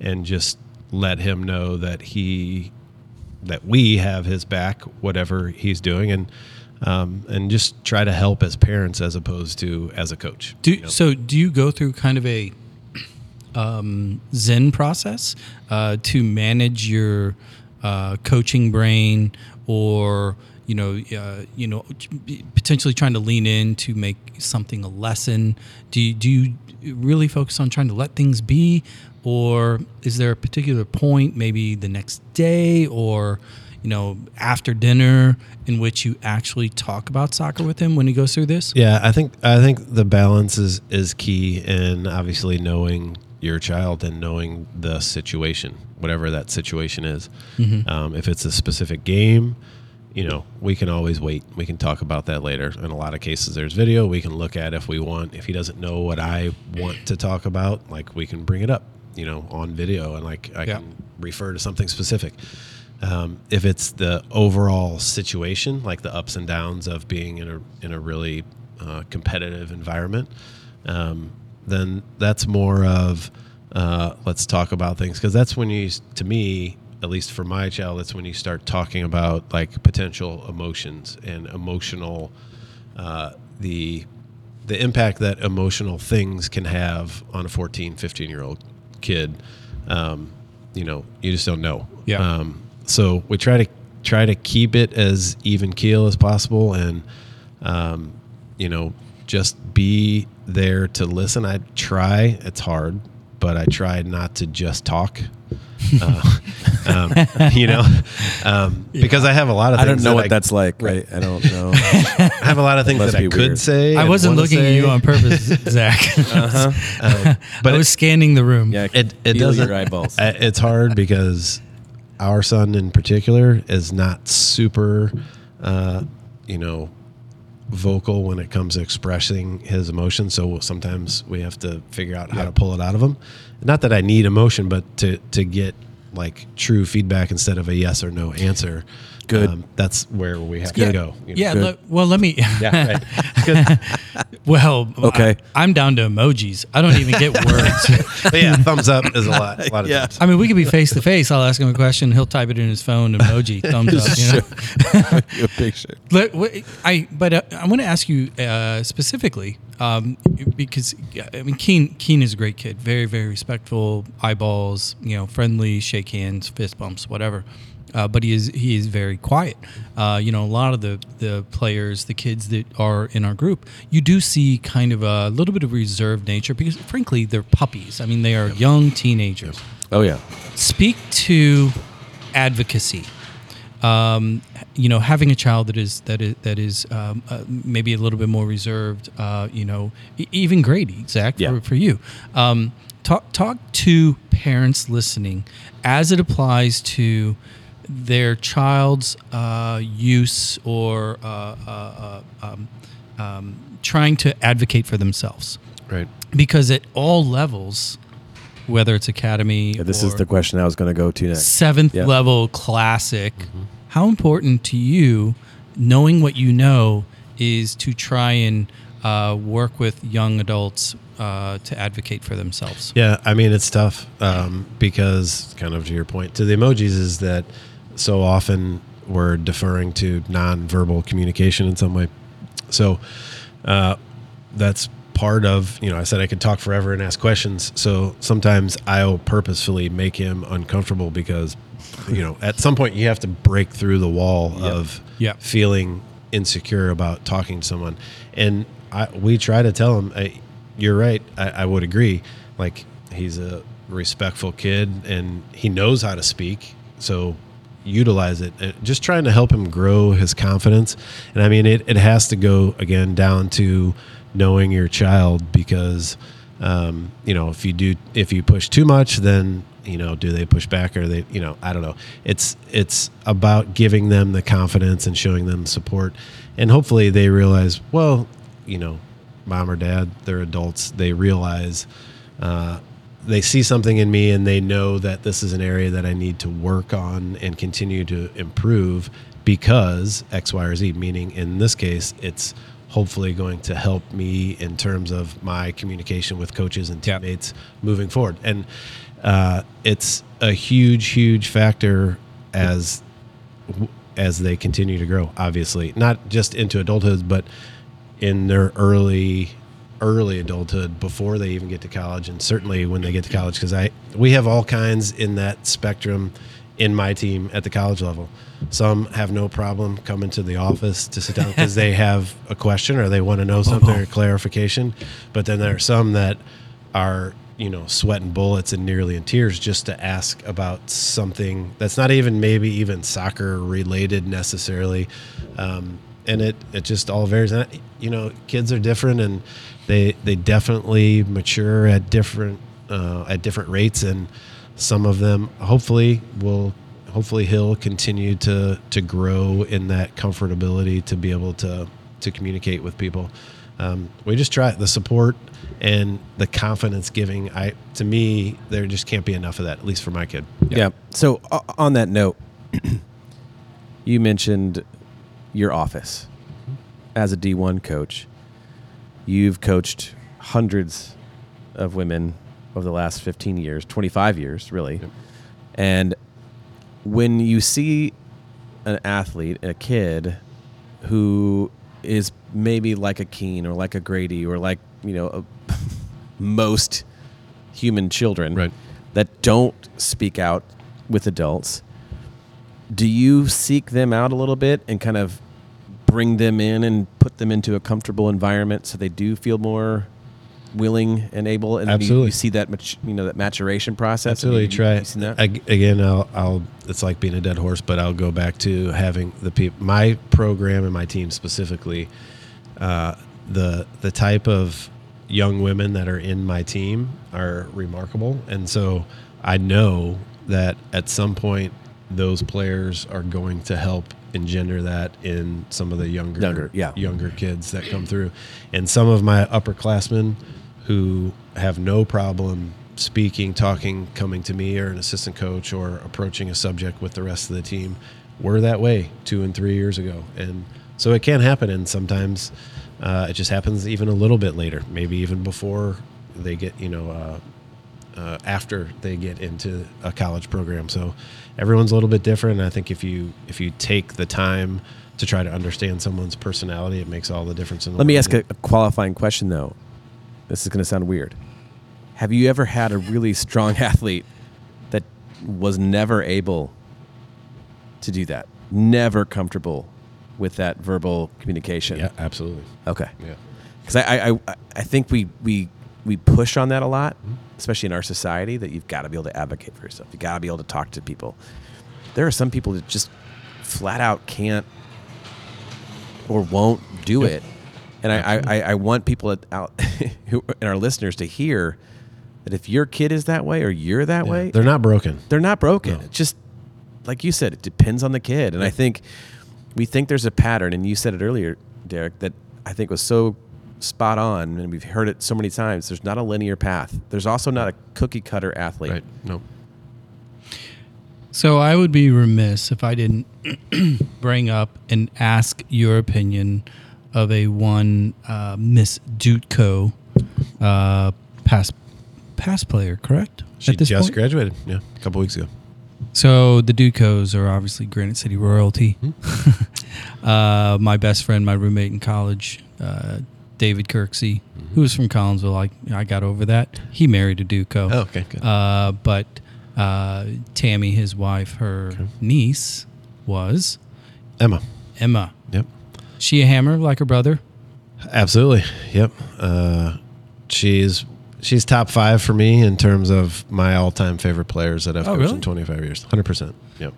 and just let him know that he that we have his back, whatever he's doing, and um, and just try to help as parents as opposed to as a coach. Do you know? so? Do you go through kind of a um, Zen process uh, to manage your uh, coaching brain, or you know, uh, you know, potentially trying to lean in to make something a lesson? Do you, do you really focus on trying to let things be, or is there a particular point, maybe the next day, or you know, after dinner, in which you actually talk about soccer with him when he goes through this? Yeah, I think I think the balance is is key, and obviously knowing your child and knowing the situation, whatever that situation is. Um, if it's a specific game, you know, we can always wait. We can talk about that later. In a lot of cases, there's video we can look at if we want. If he doesn't know what I want to talk about, like we can bring it up, you know, on video, and like I Yeah. can refer to something specific. Um, if it's the overall situation, like the ups and downs of being in a in a really uh, competitive environment, um, then that's more of uh, let's talk about things because that's when you, to me, at least for my child, that's when you start talking about like potential emotions and emotional uh, the the impact that emotional things can have on a 14 15 year old kid. Um, you know you just don't know. Yeah. um, so we try to try to keep it as even keel as possible and um, you know just be there to listen. I try it's hard but i try not to just talk uh, (laughs) um, (laughs) you know um, because i have a lot of I don't know that what I, that's like. Right. I don't know. (laughs) I have a lot of things Must that I be could say. I wasn't wanna looking at you on purpose, Zach. Um, but I was scanning the room. Yeah. it it feel doesn't. your eyeballs. I- It's hard because our son in particular is not super, uh, you know, vocal when it comes to expressing his emotions. So sometimes we have to figure out how to pull it out of him. Not that I need emotion, but to to get like true feedback instead of a yes or no answer. Good. that's where we have Yeah. to go. you know. Yeah. Le- well, let me. Yeah. Right. (laughs) Good. Well, Okay. I, am down to emojis. I don't even get words. (laughs) Yeah, thumbs up is a lot. A lot of Yeah. times. I mean, we could be face to face. I'll ask him a question. He'll type it in his phone. Emoji, (laughs) thumbs up. You know. Your picture. Let- wh- I but uh, I want to ask you uh, specifically um, because I mean Keen Keen is a great kid, very very respectful, eyeballs, you know, friendly, shake hands, fist bumps, whatever. Uh, but he is he is very quiet. Uh, you know, a lot of the the players, the kids that are in our group, you do see kind of a little bit of reserved nature because, frankly, they're puppies. I mean, they are young teenagers. Oh yeah. Speak to advocacy. Um, you know, having a child that is that is that is um, uh, maybe a little bit more reserved. Uh, you know, even Grady, Zach, Yeah. for, for you. Um, talk talk to parents listening as it applies to their child's uh, use or uh, uh, uh, um, um, trying to advocate for themselves. Right. Because at all levels, whether it's academy, Yeah, this is the question I was going to go to next. seventh Yeah. level classic, how important to you, knowing what you know, is to try and uh, work with young adults uh, to advocate for themselves? Yeah, I mean it's tough um, because kind of to your point to the emojis is that so often we're deferring to nonverbal communication in some way. So uh, that's part of you know I said I could talk forever and ask questions. So sometimes I'll purposefully make him uncomfortable because you know at some point you have to break through the wall of Yep. feeling insecure about talking to someone. And I, we try to tell him, I, you're right. I, I would agree. Like he's a respectful kid and he knows how to speak. So utilize it. Uh, Just trying to help him grow his confidence. And I mean, it, it has to go again down to knowing your child because, um, you know, if you do, if you push too much, then you know do they push back or they you know i don't know it's it's about giving them the confidence and showing them support and hopefully they realize well you know mom or dad they're adults they realize uh, they see something in me and they know that this is an area that i need to work on and continue to improve because x y or z meaning in this case it's hopefully going to help me in terms of my communication with coaches and teammates moving forward and uh, it's a huge, huge factor as as they continue to grow. Obviously, not just into adulthood, but in their early early adulthood before they even get to college, and certainly when they get to college. Because I we have all kinds in that spectrum in my team at the college level. Some have no problem coming to the office to sit down because they (laughs) have a question or they want to know something or clarification. But then there are some that are you know sweating bullets and nearly in tears just to ask about something that's not even maybe even soccer related necessarily um, and it it just all varies and I- you know kids are different and they they definitely mature at different uh, at different rates and some of them hopefully will hopefully he'll continue to to grow in that comfortability to be able to to communicate with people um, we just try the support and the confidence giving i to me there just can't be enough of that at least for my kid Yeah. So o- on that note, (clears throat) you mentioned your office as a D1 coach. You've coached hundreds of women over the last 15 years, 25 years, really. And when you see an athlete, a kid who is maybe like a Keen or like a Grady or like, you know, a, (laughs) most human children Right. that don't speak out with adults, do you seek them out a little bit and kind of bring them in and put them into a comfortable environment so they do feel more willing and able? And you- Absolutely. you, see that much you know that maturation process. absolutely try seen that? Ag- again I'll, I'll it's like being a dead horse but i'll go back to having the people my program and my team specifically uh, the the type of young women that are in my team are remarkable and so i know that at some point those players are going to help engender that in some of the younger Younger, yeah. younger kids that come through and some of my upperclassmen who have no problem speaking, talking, coming to me or an assistant coach or approaching a subject with the rest of the team were that way two and three years ago. And so it can happen. And sometimes uh, it just happens even a little bit later, maybe even before they get, you know, uh, uh, after they get into a college program. So everyone's a little bit different. And I think if you if you take the time to try to understand someone's personality, it makes all the difference in the world. Let me ask a, a qualifying question though. This is going to sound weird. Have you ever had a really strong (laughs) athlete that was never able to do that. Never comfortable with that verbal communication. Yeah, absolutely. Okay. Yeah. Because I, I, I, I think we, we, we push on that a lot, mm-hmm. Especially in our society, that you've got to be able to advocate for yourself. You got to be able to talk to people. There are some people that just flat out can't or won't do Yep. it. And I, I, I, want people out (laughs) who and our listeners to hear that if your kid is that way or you're that Yeah. way, They're not broken. they're not broken. No. Just like you said, it depends on the kid. And I think we think there's a pattern, and you said it earlier, Derek, that I think was so spot on, and we've heard it so many times. There's not a linear path. There's also not a cookie cutter athlete. Right. No. So I would be remiss if I didn't (clears throat) bring up and ask your opinion of a one uh, Miss Dutko, uh, pass past player, correct? She At this just point? graduated. Yeah, a couple weeks ago. So the Ducos are obviously Granite City royalty. (laughs) uh, my best friend, my roommate in college, uh, David Kirksey, who was from Collinsville, I, I got over that. He married a Duco. Oh, okay, good. Uh, but uh, Tammy, his wife, her niece, was Emma. Emma. Yep. She a hammer like her brother? Absolutely. Yep. Uh, she's she's top five for me in terms of my all time favorite players that I've Oh, coached really? in 25 years. 100. percent Yep.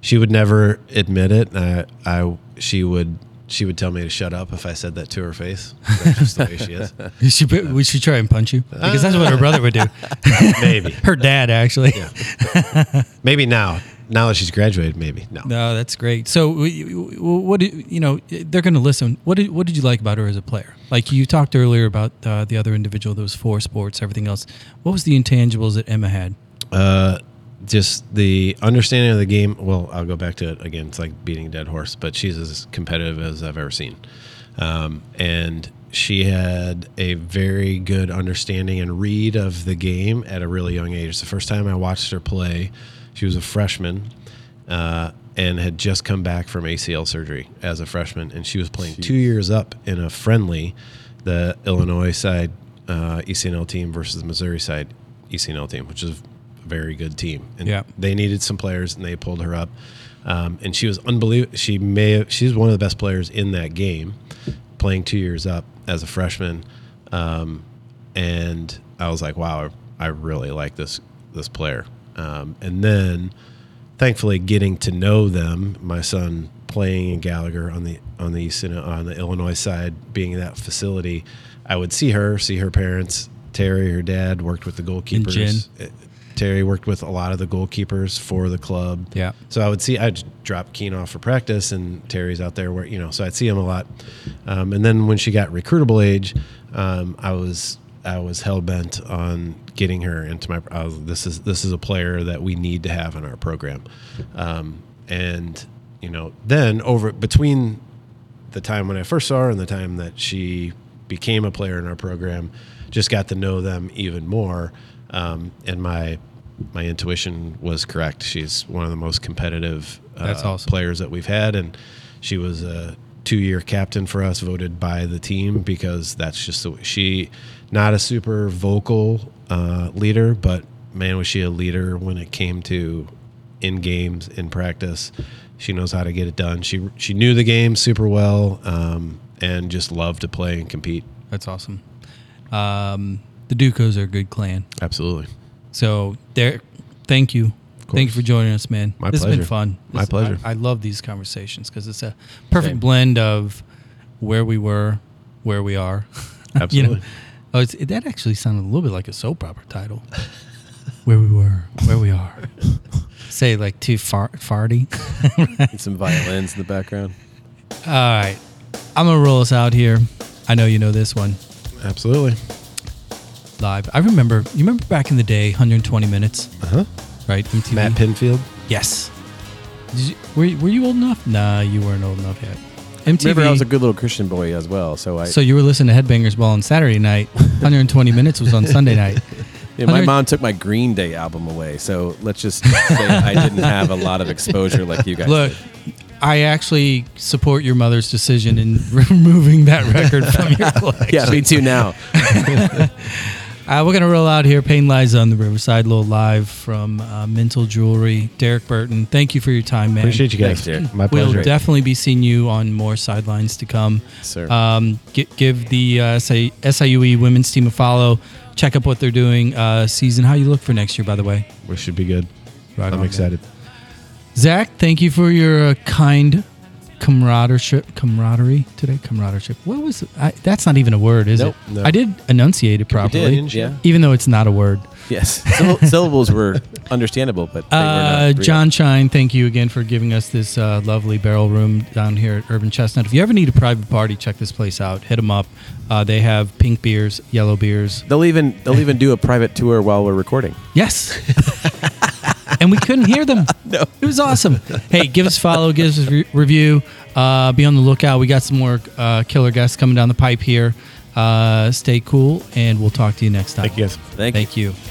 She would never admit it. I, I she would she would tell me to shut up if I said that to her face. (laughs) That's just the way she is. (laughs) She, would should try and punch you because that's what her brother would do. (laughs) Maybe. Her dad, actually. Maybe now. Now that she's graduated, maybe no. No, that's great. So, what you know? They're going to listen. What did what did you like about her as a player? Like you talked earlier about uh, the other individual that was for sports, everything else. What was the intangibles that Emma had? Uh, just the understanding of the game. Well, I'll go back to it again. It's like beating a dead horse, but she's as competitive as I've ever seen. Um, and she had a very good understanding and read of the game at a really young age. It's the first time I watched her play. She was a freshman uh, and had just come back from ACL surgery as a freshman, and she was playing two years up in a friendly, the Illinois side uh, ECNL team versus the Missouri side ECNL team, which is very good team. And Yeah. they needed some players, and they pulled her up. Um, and she was unbelievable. She may have, she's one of the best players in that game, playing two years up as a freshman. Um, and I was like, wow, I really like this this player. Um, and then, thankfully, getting to know them, my son playing in Gallagher on the on the East, on the Illinois side, being in that facility, I would see her, see her parents. Terry, her dad, worked with the goalkeepers. Jen. Terry worked with a lot of the goalkeepers for the club. Yeah. So I would see, I'd drop Keen off for practice, and Terry's out there where you know. So I'd see him a lot. Um, and then when she got recruitable age, um, I was I was hell bent on getting her into my. I was, this is this is a player that we need to have in our program. Um, and you know, then over between the time when I first saw her and the time that she became a player in our program, just got to know them even more. Um, and my my intuition was correct. She's one of the most competitive uh, awesome. players that we've had, and she was a two year captain for us, voted by the team because that's just the way she. Not a super vocal uh, leader, but man, was she a leader when it came to in games in practice. She knows how to get it done. She she knew the game super well, um, and just loved to play and compete. That's awesome. Um, the Ducos are a good clan. Absolutely. So, there, thank you. Thank you for joining us, man. My this has been fun. My This- pleasure. I, I love these conversations because it's a perfect Same. blend of where we were, where we are. (laughs) You Absolutely. know? Oh, it's, that actually sounded a little bit like a soap opera title. (laughs) where we were, where we are. (laughs) Say like too far, farty. Some violins in the background. All right, I'm gonna roll us out here. I know you know this one Absolutely. Live. I remember. You remember back in the day, 120 minutes, Uh huh. right? MTV. Matt Pinfield. Yes. Did you, were you, were you old enough? Nah, you weren't old enough yet. MTV. Remember, I was a good little Christian boy as well. So I, so you were listening to Headbangers Ball on Saturday night. 120 minutes was on Sunday night. (laughs) Yeah, my 100 mom took my Green Day album away, so let's just say I didn't have a lot of exposure like you guys. Look, did. I actually support your mother's decision in (laughs) removing that record from your collection. (laughs) yeah, me too now. Uh, we're gonna roll out here. Pain lies on the Riverside, little live from uh, Mental Jewelry. Derek Burton, thank you for your time, man. Appreciate you guys. Thanks, Derek. My pleasure. We'll definitely be seeing you on more sidelines to come. Sir. Um, gi- give the uh, SA- SIUE women's team a follow. Check up what they're doing. Uh, season, how you look for next year, by the way. we should be good. Right I'm man. excited. Zach, thank you for your uh, kind camaraderie. Camaraderie today. Camaraderie. What was? I, that's not even a word, is Nope. it? No. I did enunciate it properly, did, yeah. even though it's not a word. Yes. (laughs) Syll- syllables were understandable, but they were Uh, not. John Shine, thank you again for giving us this uh, lovely barrel room down here at Urban Chestnut. If you ever need a private party, check this place out. Hit them up. Uh, they have pink beers, yellow beers. They'll even they'll even do a private tour while we're recording. Yes. (laughs) and we couldn't hear them. (laughs) No. It was awesome. Hey, give us a follow, give us a re- review. Uh, be on the lookout. We got some more uh, killer guests coming down the pipe here. Uh, stay cool, and we'll talk to you next time. Thank you guys. Thank you. Thank you.